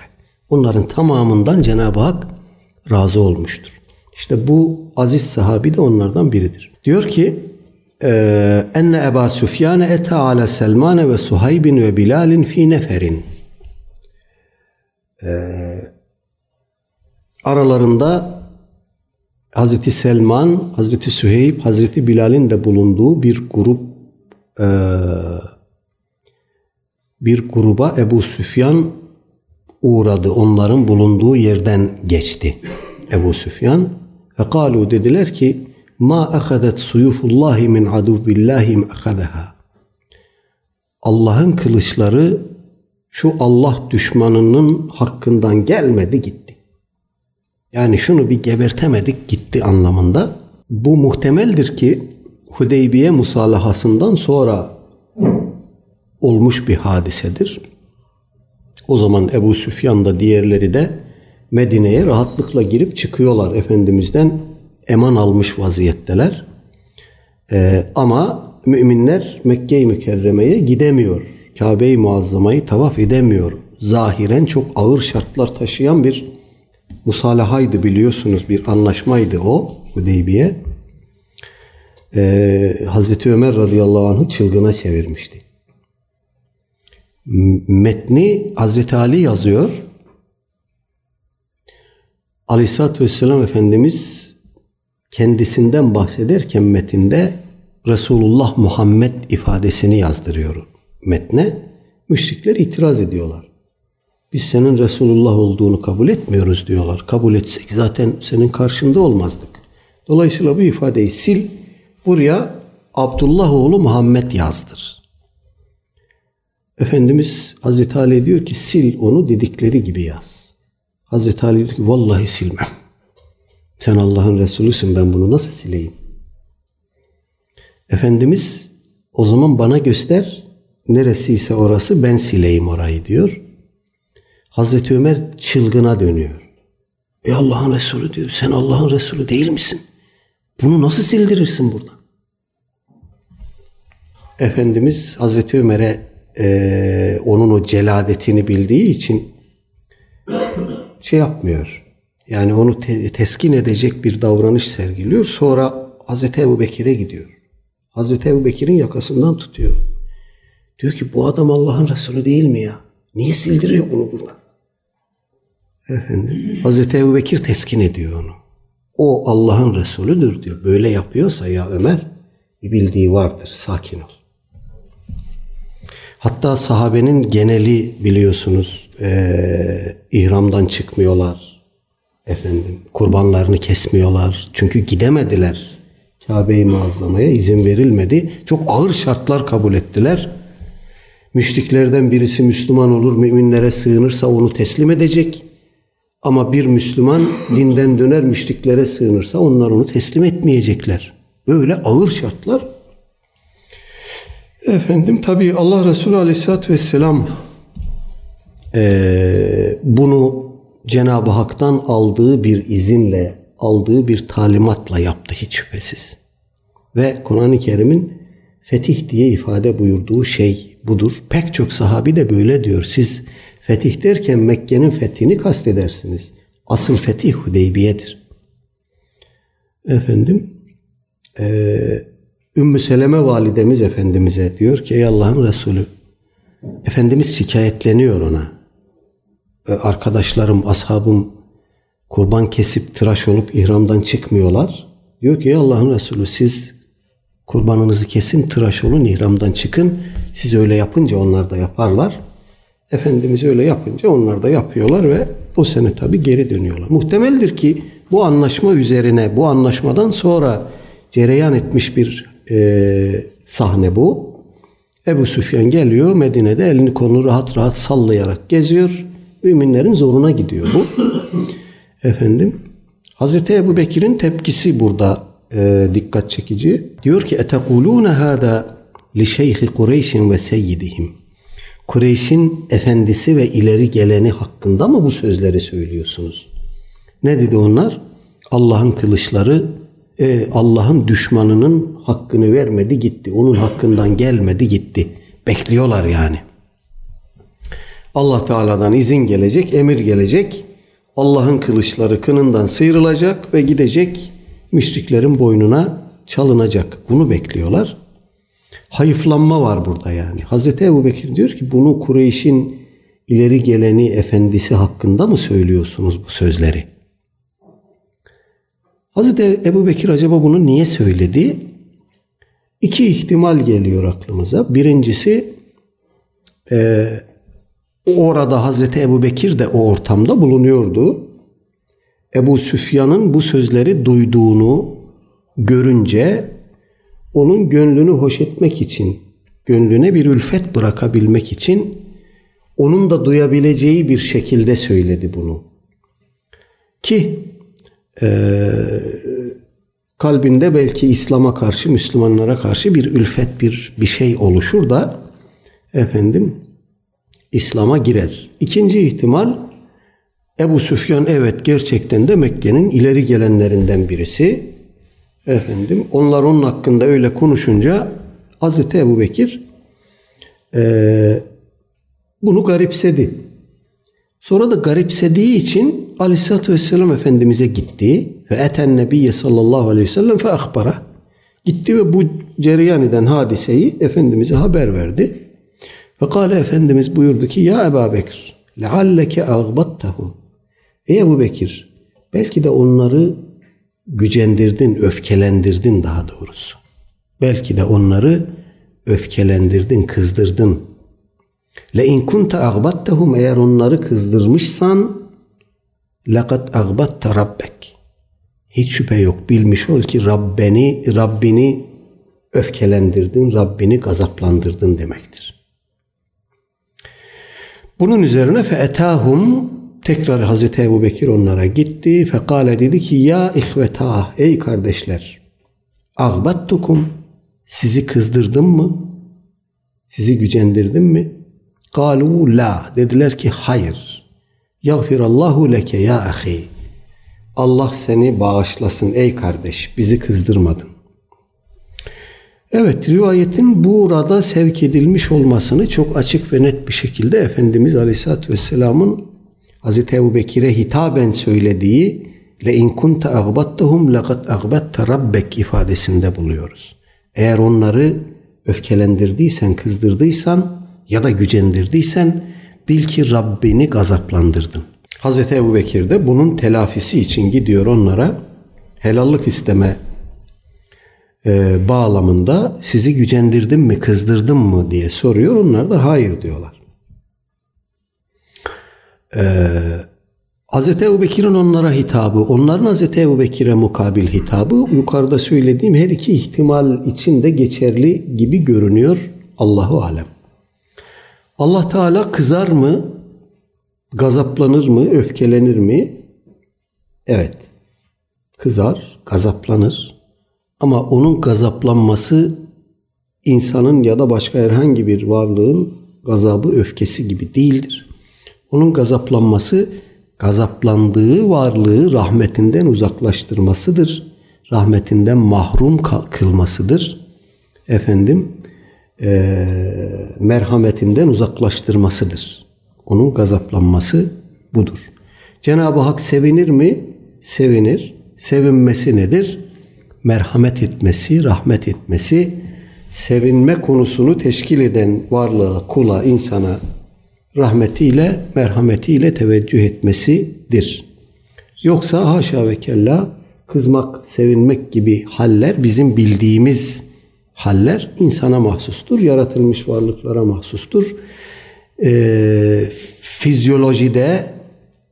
Onların tamamından Cenab-ı Hak razı olmuştur. İşte bu aziz sahabi de onlardan biridir. Diyor ki Süfyan ete ala Selman ve Suhaybin ve Bilalin fi neferin. aralarında Hazreti Selman, Hazreti Süheyb, Hazreti Bilal'in de bulunduğu bir grup e, bir gruba Ebu Süfyan uğradı. Onların bulunduğu yerden geçti. Ebu Süfyan ve kalu dediler ki ma ahadet suyufullahi min aduvillahi ahadaha. Allah'ın kılıçları şu Allah düşmanının hakkından gelmedi gitti. Yani şunu bir gebertemedik gitti anlamında. Bu muhtemeldir ki Hudeybiye musalahasından sonra olmuş bir hadisedir. O zaman Ebu Süfyan da diğerleri de Medine'ye rahatlıkla girip çıkıyorlar Efendimiz'den eman almış vaziyetteler. Ee, ama müminler Mekke-i Mükerreme'ye gidemiyor. Kabe-i Muazzama'yı tavaf edemiyor. Zahiren çok ağır şartlar taşıyan bir musalahaydı biliyorsunuz. Bir anlaşmaydı o Hudeybiye. Ee, Hazreti Ömer radıyallahu anh'ı çılgına çevirmişti. Metni Hazreti Ali yazıyor. Aleyhisselatü Vesselam Efendimiz kendisinden bahsederken metinde Resulullah Muhammed ifadesini yazdırıyor metne. Müşrikler itiraz ediyorlar. Biz senin Resulullah olduğunu kabul etmiyoruz diyorlar. Kabul etsek zaten senin karşında olmazdık. Dolayısıyla bu ifadeyi sil. Buraya Abdullah oğlu Muhammed yazdır. Efendimiz Hazreti Ali diyor ki sil onu dedikleri gibi yaz. Hazreti Ali diyor ki vallahi silmem. Sen Allah'ın Resulüsün ben bunu nasıl sileyim? Efendimiz o zaman bana göster neresiyse orası ben sileyim orayı diyor. Hazreti Ömer çılgına dönüyor. Ey Allah'ın Resulü diyor. Sen Allah'ın Resulü değil misin? Bunu nasıl sildirirsin burada? Efendimiz Hazreti Ömer'e e, onun o celadetini bildiği için şey yapmıyor. Yani onu te- teskin edecek bir davranış sergiliyor. Sonra Hazreti Ebu Bekir'e gidiyor. Hazreti Ebu Bekir'in yakasından tutuyor. Diyor ki bu adam Allah'ın Resulü değil mi ya? Niye sildiriyor bunu buradan? Efendim, Hazreti Ebu Bekir teskin ediyor onu. O Allah'ın Resulüdür diyor. Böyle yapıyorsa ya Ömer bildiği vardır. Sakin ol. Hatta sahabenin geneli biliyorsunuz e, ihramdan çıkmıyorlar efendim kurbanlarını kesmiyorlar. Çünkü gidemediler. Kabe-i Muazzama'ya izin verilmedi. Çok ağır şartlar kabul ettiler. Müşriklerden birisi Müslüman olur, müminlere sığınırsa onu teslim edecek. Ama bir Müslüman dinden döner müşriklere sığınırsa onlar onu teslim etmeyecekler. Böyle ağır şartlar. Efendim tabi Allah Resulü Aleyhisselatü Vesselam e, bunu Cenab-ı Hak'tan aldığı bir izinle, aldığı bir talimatla yaptı hiç şüphesiz. Ve Kur'an-ı Kerim'in fetih diye ifade buyurduğu şey budur. Pek çok sahabi de böyle diyor. Siz fetih derken Mekke'nin fethini kastedersiniz. Asıl fetih Hudeybiye'dir. Efendim, e, Ümmü Seleme validemiz Efendimiz'e diyor ki ey Allah'ın Resulü Efendimiz şikayetleniyor ona. Arkadaşlarım, ashabım kurban kesip tıraş olup ihramdan çıkmıyorlar. Diyor ki Allah'ın Resulü siz kurbanınızı kesin tıraş olun ihramdan çıkın. Siz öyle yapınca onlar da yaparlar. Efendimiz öyle yapınca onlar da yapıyorlar ve o sene tabi geri dönüyorlar. Muhtemeldir ki bu anlaşma üzerine bu anlaşmadan sonra cereyan etmiş bir e, sahne bu. Ebu Süfyan geliyor Medine'de elini kolunu rahat rahat sallayarak geziyor. Müminlerin zoruna gidiyor bu. Efendim Hazreti Ebu Bekir'in tepkisi burada e, dikkat çekici. Diyor ki etekulune hâdâ li şeyhi Kureyş'in ve seyyidihim. Kureyş'in efendisi ve ileri geleni hakkında mı bu sözleri söylüyorsunuz? Ne dedi onlar? Allah'ın kılıçları e, Allah'ın düşmanının hakkını vermedi gitti. Onun hakkından gelmedi gitti. Bekliyorlar yani. Allah Teala'dan izin gelecek, emir gelecek. Allah'ın kılıçları kınından sıyrılacak ve gidecek müşriklerin boynuna çalınacak. Bunu bekliyorlar. Hayıflanma var burada yani. Hazreti Ebu Bekir diyor ki bunu Kureyş'in ileri geleni efendisi hakkında mı söylüyorsunuz bu sözleri? Hazreti Ebu Bekir acaba bunu niye söyledi? İki ihtimal geliyor aklımıza. Birincisi e, orada Hazreti Ebu Bekir de o ortamda bulunuyordu. Ebu Süfyan'ın bu sözleri duyduğunu görünce onun gönlünü hoş etmek için, gönlüne bir ülfet bırakabilmek için onun da duyabileceği bir şekilde söyledi bunu. Ki e, kalbinde belki İslam'a karşı, Müslümanlara karşı bir ülfet, bir bir şey oluşur da efendim İslam'a girer. İkinci ihtimal Ebu Süfyan evet gerçekten de Mekke'nin ileri gelenlerinden birisi. Efendim onlar onun hakkında öyle konuşunca Hazreti Ebu Bekir e, bunu garipsedi. Sonra da garipsediği için Aleyhisselatü Vesselam Efendimiz'e gitti. Ve eten nebiyye sallallahu aleyhi ve sellem fe akbara. Gitti ve bu cereyan eden hadiseyi Efendimiz'e haber verdi. Ve kâle Efendimiz buyurdu ki Ya Ebu Bekir lealleke ağbattahum. Ey Ebu Bekir belki de onları gücendirdin, öfkelendirdin daha doğrusu. Belki de onları öfkelendirdin, kızdırdın. Le in kunta agbattahum eğer onları kızdırmışsan laqad agbatta rabbek. Hiç şüphe yok. Bilmiş ol ki Rabbeni, Rabbini öfkelendirdin, Rabbini gazaplandırdın demektir. Bunun üzerine fe etahum Tekrar Hazreti Ebu Bekir onlara gitti. Fekale dedi ki ya ihvetah ey kardeşler ağbattukum sizi kızdırdım mı? Sizi gücendirdim mi? Kalu la dediler ki hayır. Yagfirallahu leke ya ahi. Allah seni bağışlasın ey kardeş bizi kızdırmadın. Evet rivayetin burada sevk edilmiş olmasını çok açık ve net bir şekilde Efendimiz Aleyhisselatü Vesselam'ın Hazreti Ebu Bekir'e hitaben söylediği le in kunta agbattahum laqad agbatta rabbek ifadesinde buluyoruz. Eğer onları öfkelendirdiysen, kızdırdıysan ya da gücendirdiysen bil ki Rabbini gazaplandırdın. Hazreti Ebu Bekir de bunun telafisi için gidiyor onlara helallik isteme e, bağlamında sizi gücendirdim mi, kızdırdım mı diye soruyor. Onlar da hayır diyorlar. Ee, Hz. Ebu Bekir'in onlara hitabı, onların Hz. Ebu Bekir'e mukabil hitabı yukarıda söylediğim her iki ihtimal için de geçerli gibi görünüyor Allahu Alem. Allah Teala kızar mı? Gazaplanır mı? Öfkelenir mi? Evet. Kızar, gazaplanır. Ama onun gazaplanması insanın ya da başka herhangi bir varlığın gazabı, öfkesi gibi değildir. Onun gazaplanması gazaplandığı varlığı rahmetinden uzaklaştırmasıdır. Rahmetinden mahrum kılmasıdır. Efendim e, merhametinden uzaklaştırmasıdır. Onun gazaplanması budur. Cenab-ı Hak sevinir mi? Sevinir. Sevinmesi nedir? Merhamet etmesi, rahmet etmesi, sevinme konusunu teşkil eden varlığa, kula, insana rahmetiyle, merhametiyle teveccüh etmesidir. Yoksa haşa ve kella kızmak, sevinmek gibi haller bizim bildiğimiz haller insana mahsustur, yaratılmış varlıklara mahsustur. Ee, fizyolojide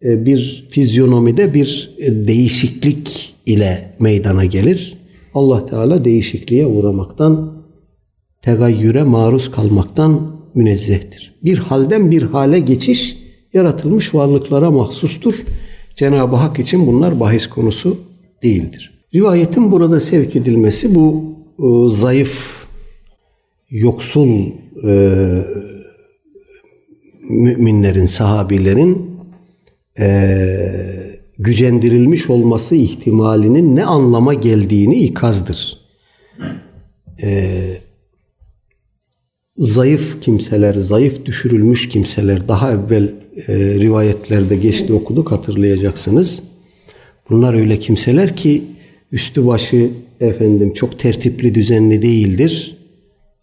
e, bir fizyonomide bir e, değişiklik ile meydana gelir. Allah Teala değişikliğe uğramaktan, tegayyüre maruz kalmaktan münezzehtir. Bir halden bir hale geçiş yaratılmış varlıklara mahsustur. Cenab-ı Hak için bunlar bahis konusu değildir. Rivayetin burada sevk edilmesi bu e, zayıf yoksul e, müminlerin, sahabilerin e, gücendirilmiş olması ihtimalinin ne anlama geldiğini ikazdır. E, zayıf kimseler, zayıf düşürülmüş kimseler daha evvel e, rivayetlerde geçti okuduk hatırlayacaksınız. Bunlar öyle kimseler ki üstü başı efendim çok tertipli düzenli değildir.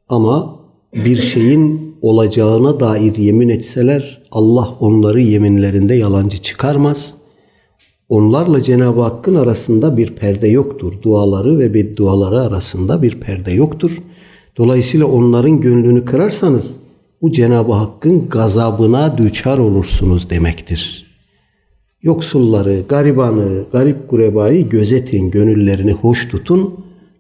Ama bir şeyin olacağına dair yemin etseler Allah onları yeminlerinde yalancı çıkarmaz. Onlarla Cenab-ı Hakk'ın arasında bir perde yoktur. Duaları ve bedduaları arasında bir perde yoktur. Dolayısıyla onların gönlünü kırarsanız bu Cenab-ı Hakk'ın gazabına düçar olursunuz demektir. Yoksulları, garibanı, garip gurebayı gözetin, gönüllerini hoş tutun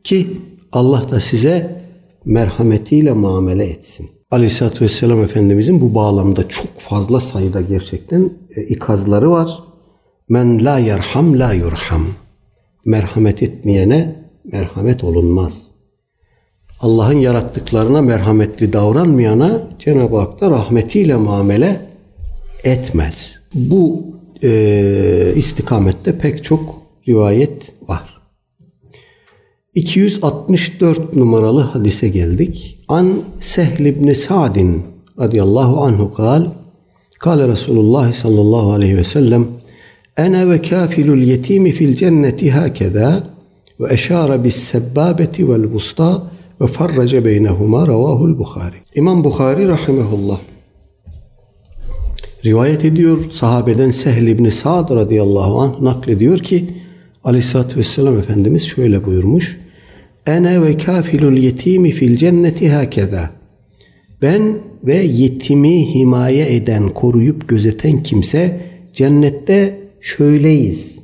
ki Allah da size merhametiyle muamele etsin. Aleyhisselatü Vesselam Efendimizin bu bağlamda çok fazla sayıda gerçekten e, ikazları var. Men la yerham la yurham. Merhamet etmeyene merhamet olunmaz. Allah'ın yarattıklarına merhametli davranmayana Cenab-ı Hak da rahmetiyle muamele etmez. Bu e, istikamette pek çok rivayet var. 264 numaralı hadise geldik. An Sehl ibn Sa'din radıyallahu anhu kal Kale Resulullah sallallahu aleyhi ve sellem Ene ve kafilul yetimi fil cenneti hakeda ve eşara bis sebbabeti vel vusta ve farrace beynehuma ravahul Bukhari. İmam Bukhari rahimehullah rivayet ediyor. Sahabeden Sehl ibn Sa'd radıyallahu anh naklediyor ki Aleyhisselatü Vesselam Efendimiz şöyle buyurmuş. Ene ve kafilul yetimi fil cenneti hakeda. Ben ve yetimi himaye eden, koruyup gözeten kimse cennette şöyleyiz.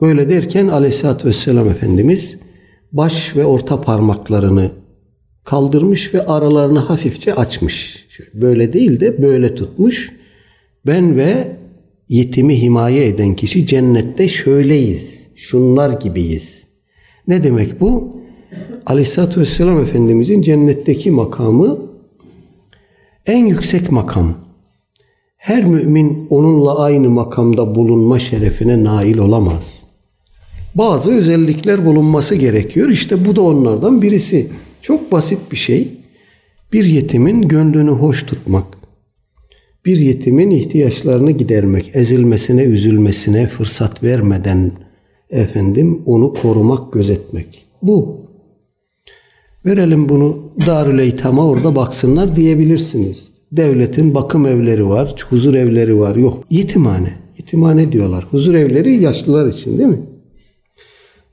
Böyle derken Aleyhisselatü Vesselam Efendimiz baş ve orta parmaklarını kaldırmış ve aralarını hafifçe açmış. Böyle değil de böyle tutmuş. Ben ve yetimi himaye eden kişi cennette şöyleyiz. Şunlar gibiyiz. Ne demek bu? Aleyhisselatü Vesselam Efendimizin cennetteki makamı en yüksek makam. Her mümin onunla aynı makamda bulunma şerefine nail olamaz. Bazı özellikler bulunması gerekiyor. İşte bu da onlardan birisi. Çok basit bir şey. Bir yetimin gönlünü hoş tutmak. Bir yetimin ihtiyaçlarını gidermek, ezilmesine, üzülmesine fırsat vermeden efendim onu korumak, gözetmek. Bu. Verelim bunu Darül Eytam'a orada baksınlar diyebilirsiniz. Devletin bakım evleri var, huzur evleri var. Yok, yetimhane. Yetimhane diyorlar. Huzur evleri yaşlılar için değil mi?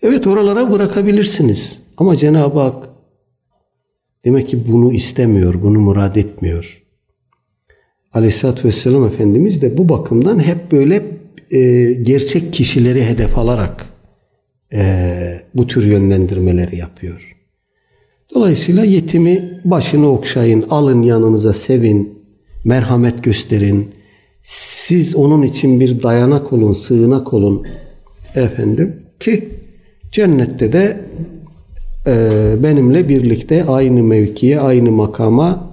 Evet oralara bırakabilirsiniz. Ama Cenab-ı Hak demek ki bunu istemiyor, bunu murad etmiyor. Aleyhisselatü Vesselam Efendimiz de bu bakımdan hep böyle e, gerçek kişileri hedef alarak e, bu tür yönlendirmeleri yapıyor. Dolayısıyla yetimi başını okşayın, alın yanınıza sevin, merhamet gösterin. Siz onun için bir dayanak olun, sığınak olun efendim ki cennette de e, benimle birlikte aynı mevkiye, aynı makama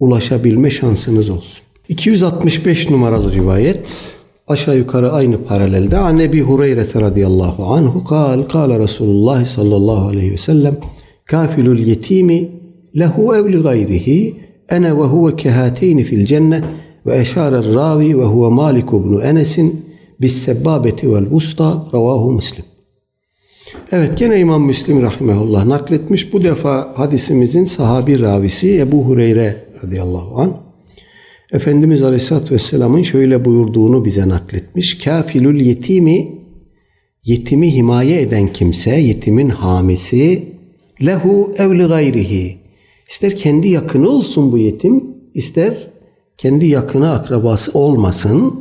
ulaşabilme şansınız olsun. 265 numaralı rivayet aşağı yukarı aynı paralelde an Ebi Hureyre radıyallahu anhu kal kal Resulullah sallallahu aleyhi ve sellem ene ve huve kehateyni fil cenne ve eşarer ravi ve huve Malik ibn Enes'in bis sebbabeti vel vusta ravahu Müslim. Evet gene İmam Müslim rahimehullah nakletmiş. Bu defa hadisimizin sahabi ravisi Ebu Hureyre radıyallahu anh. Efendimiz Aleyhisselatü Vesselam'ın şöyle buyurduğunu bize nakletmiş. Kafilül yetimi, yetimi himaye eden kimse, yetimin hamisi, lehu evli gayrihi. İster kendi yakını olsun bu yetim, ister kendi yakını akrabası olmasın.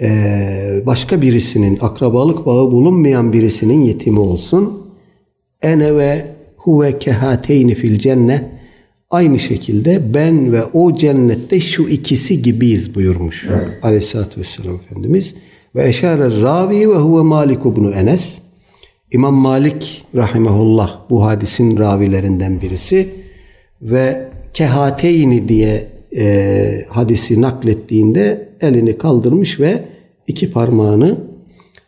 Ee, başka birisinin, akrabalık bağı bulunmayan birisinin yetimi olsun. Ene ve huve kehateyni fil cenne Aynı şekilde ben ve o cennette şu ikisi gibiyiz buyurmuş. Aleyhisselatü Vesselam Efendimiz. Ve eşare ravi ve huve Malik ibn Enes. İmam Malik rahimehullah bu hadisin ravilerinden birisi. ve kehateyni diye e, hadisi naklettiğinde elini kaldırmış ve iki parmağını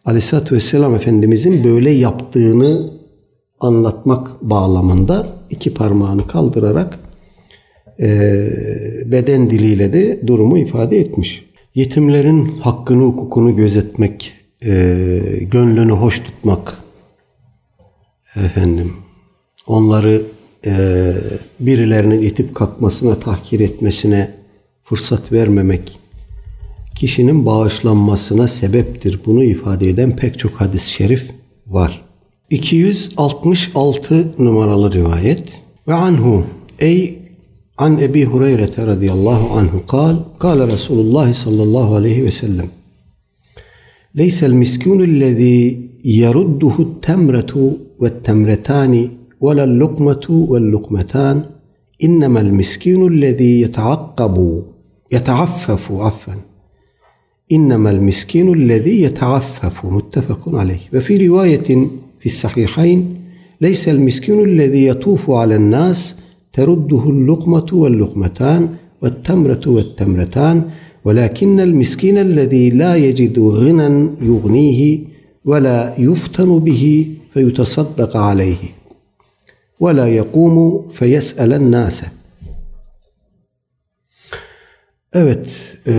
Aleyhisselatü Vesselam Efendimizin böyle yaptığını anlatmak bağlamında iki parmağını kaldırarak e, beden diliyle de durumu ifade etmiş. Yetimlerin hakkını, hukukunu gözetmek, e, gönlünü hoş tutmak, efendim, onları e, birilerinin itip kalkmasına, tahkir etmesine fırsat vermemek, kişinin bağışlanmasına sebeptir. Bunu ifade eden pek çok hadis-i şerif var. 266 numaralı rivayet. Ve anhu ey an Ebi Hureyre radıyallahu anhu kal kal Resulullah sallallahu aleyhi ve sellem ليس المسكين الذي يرده التمرة والتمرتان ولا اللقمة واللقمتان إنما المسكين الذي يتعقب يتعفف عفوا. إنما المسكين الذي يتعفف متفق عليه. وفي رواية في الصحيحين ليس المسكين الذي يطوف على الناس ترده اللقمة واللقمتان والتمرة والتمرتان ولكن المسكين الذي لا يجد غنى يغنيه ولا يفتن به فيتصدق عليه ولا يقوم فيسأل الناس Evet, e,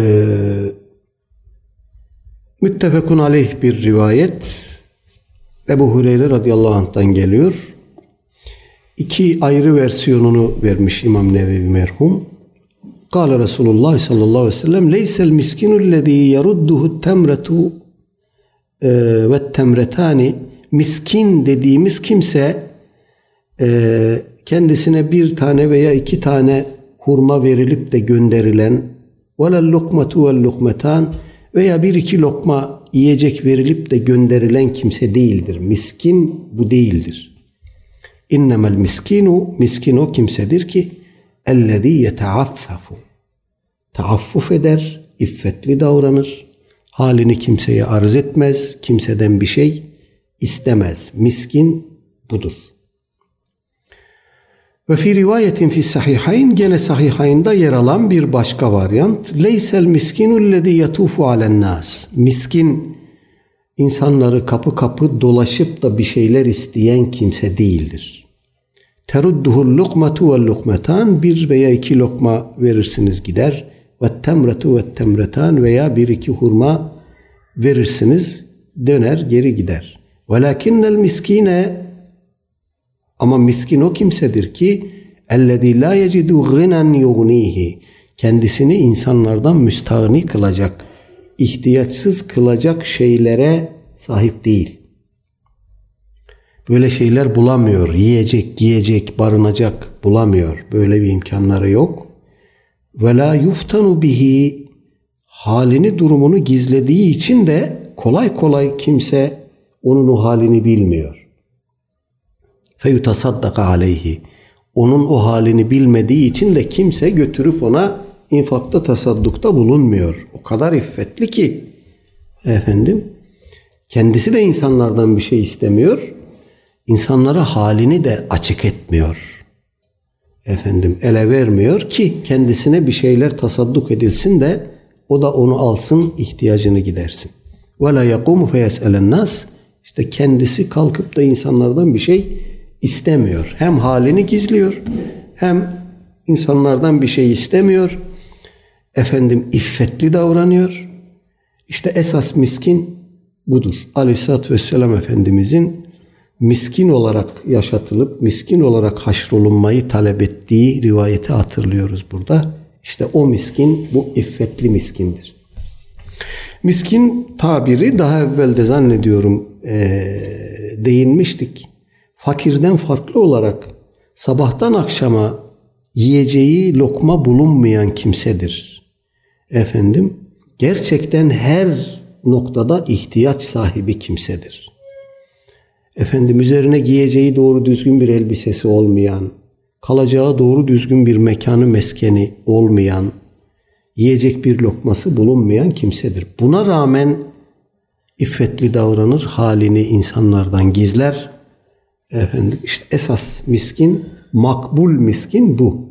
müttefekun aleyh bir rivayet. Ebu Hureyre radıyallahu anh'tan geliyor. İki ayrı versiyonunu vermiş İmam Nevevi merhum. Kale Resulullah sallallahu aleyhi ve sellem leysel miskinu lezî yerudduhu temretu e, ve temretani dediğimiz kimse e, kendisine bir tane veya iki tane hurma verilip de gönderilen velel lukmetu vel lukmetan veya bir iki lokma yiyecek verilip de gönderilen kimse değildir. Miskin bu değildir. İnnemel miskinu, miskin o kimsedir ki ellezî yeteaffafu. Taaffuf eder, iffetli davranır, halini kimseye arz etmez, kimseden bir şey istemez. Miskin budur. Ve fi rivayetin fi sahihayn gene sahihayında yer alan bir başka varyant. Leysel miskinu lezî yatufu alen nas. Miskin insanları kapı kapı dolaşıp da bir şeyler isteyen kimse değildir. Terudduhul lukmatu vel lukmetan bir veya iki lokma verirsiniz gider. Ve temretu ve temretan veya bir iki hurma verirsiniz döner geri gider. Velakinnel miskine ama miskin o kimsedir ki ellezî lâ yecidu gınen yugnihi kendisini insanlardan müstahni kılacak, ihtiyaçsız kılacak şeylere sahip değil. Böyle şeyler bulamıyor. Yiyecek, giyecek, barınacak bulamıyor. Böyle bir imkanları yok. Ve la yuftanu bihi halini durumunu gizlediği için de kolay kolay kimse onun o halini bilmiyor feyutasaddaka aleyhi. Onun o halini bilmediği için de kimse götürüp ona infakta tasaddukta bulunmuyor. O kadar iffetli ki efendim kendisi de insanlardan bir şey istemiyor. İnsanlara halini de açık etmiyor. Efendim ele vermiyor ki kendisine bir şeyler tasadduk edilsin de o da onu alsın ihtiyacını gidersin. Ve la yakumu nas işte kendisi kalkıp da insanlardan bir şey istemiyor. Hem halini gizliyor hem insanlardan bir şey istemiyor. Efendim iffetli davranıyor. İşte esas miskin budur. Aleyhisselatü Vesselam Efendimizin miskin olarak yaşatılıp miskin olarak haşrolunmayı talep ettiği rivayeti hatırlıyoruz burada. İşte o miskin bu iffetli miskindir. Miskin tabiri daha evvel de zannediyorum e, değinmiştik fakirden farklı olarak sabahtan akşama yiyeceği lokma bulunmayan kimsedir. Efendim gerçekten her noktada ihtiyaç sahibi kimsedir. Efendim üzerine giyeceği doğru düzgün bir elbisesi olmayan, kalacağı doğru düzgün bir mekanı meskeni olmayan, yiyecek bir lokması bulunmayan kimsedir. Buna rağmen iffetli davranır, halini insanlardan gizler Efendim işte esas miskin makbul miskin bu.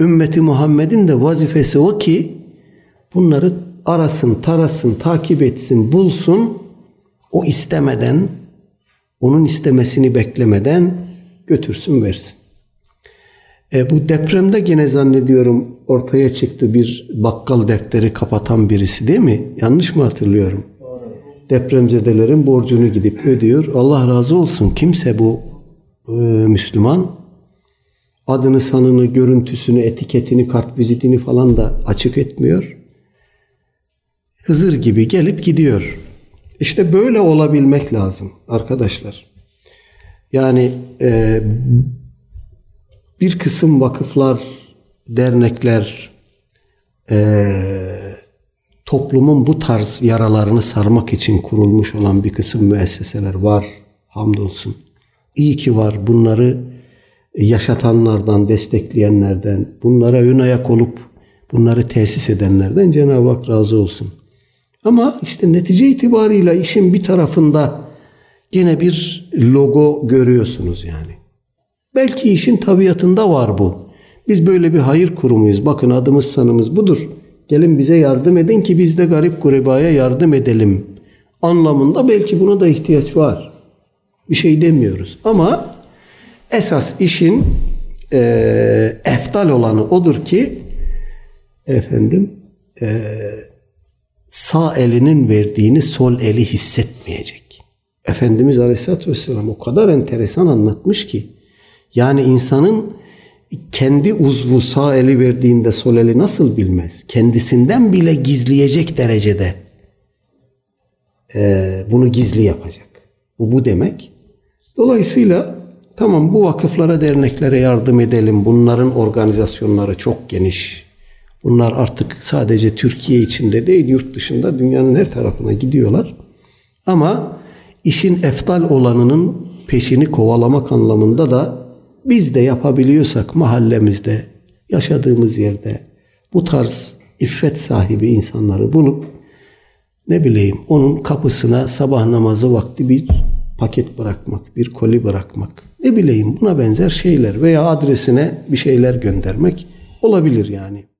Ümmeti Muhammed'in de vazifesi o ki bunları arasın, tarasın, takip etsin, bulsun. O istemeden, onun istemesini beklemeden götürsün versin. E, bu depremde gene zannediyorum ortaya çıktı bir bakkal defteri kapatan birisi değil mi? Yanlış mı hatırlıyorum? Depremzedelerin borcunu gidip ödüyor. Allah razı olsun. Kimse bu e, Müslüman adını, sanını, görüntüsünü, etiketini, kart vizitini falan da açık etmiyor. Hızır gibi gelip gidiyor. İşte böyle olabilmek lazım arkadaşlar. Yani e, bir kısım vakıflar, dernekler e, toplumun bu tarz yaralarını sarmak için kurulmuş olan bir kısım müesseseler var. Hamdolsun. İyi ki var. Bunları yaşatanlardan, destekleyenlerden, bunlara ön ayak olup bunları tesis edenlerden Cenab-ı Hak razı olsun. Ama işte netice itibarıyla işin bir tarafında yine bir logo görüyorsunuz yani. Belki işin tabiatında var bu. Biz böyle bir hayır kurumuyuz. Bakın adımız sanımız budur. Gelin bize yardım edin ki biz de garip gurebaya yardım edelim. Anlamında belki buna da ihtiyaç var. Bir şey demiyoruz. Ama esas işin e, eftal olanı odur ki efendim e, sağ elinin verdiğini sol eli hissetmeyecek. Efendimiz Aleyhisselatü Vesselam o kadar enteresan anlatmış ki yani insanın kendi uzvu sağ eli verdiğinde sol eli nasıl bilmez? Kendisinden bile gizleyecek derecede e, bunu gizli yapacak. Bu bu demek. Dolayısıyla tamam bu vakıflara, derneklere yardım edelim. Bunların organizasyonları çok geniş. Bunlar artık sadece Türkiye içinde değil, yurt dışında dünyanın her tarafına gidiyorlar. Ama işin eftal olanının peşini kovalamak anlamında da biz de yapabiliyorsak mahallemizde, yaşadığımız yerde bu tarz iffet sahibi insanları bulup ne bileyim onun kapısına sabah namazı vakti bir paket bırakmak, bir koli bırakmak, ne bileyim buna benzer şeyler veya adresine bir şeyler göndermek olabilir yani.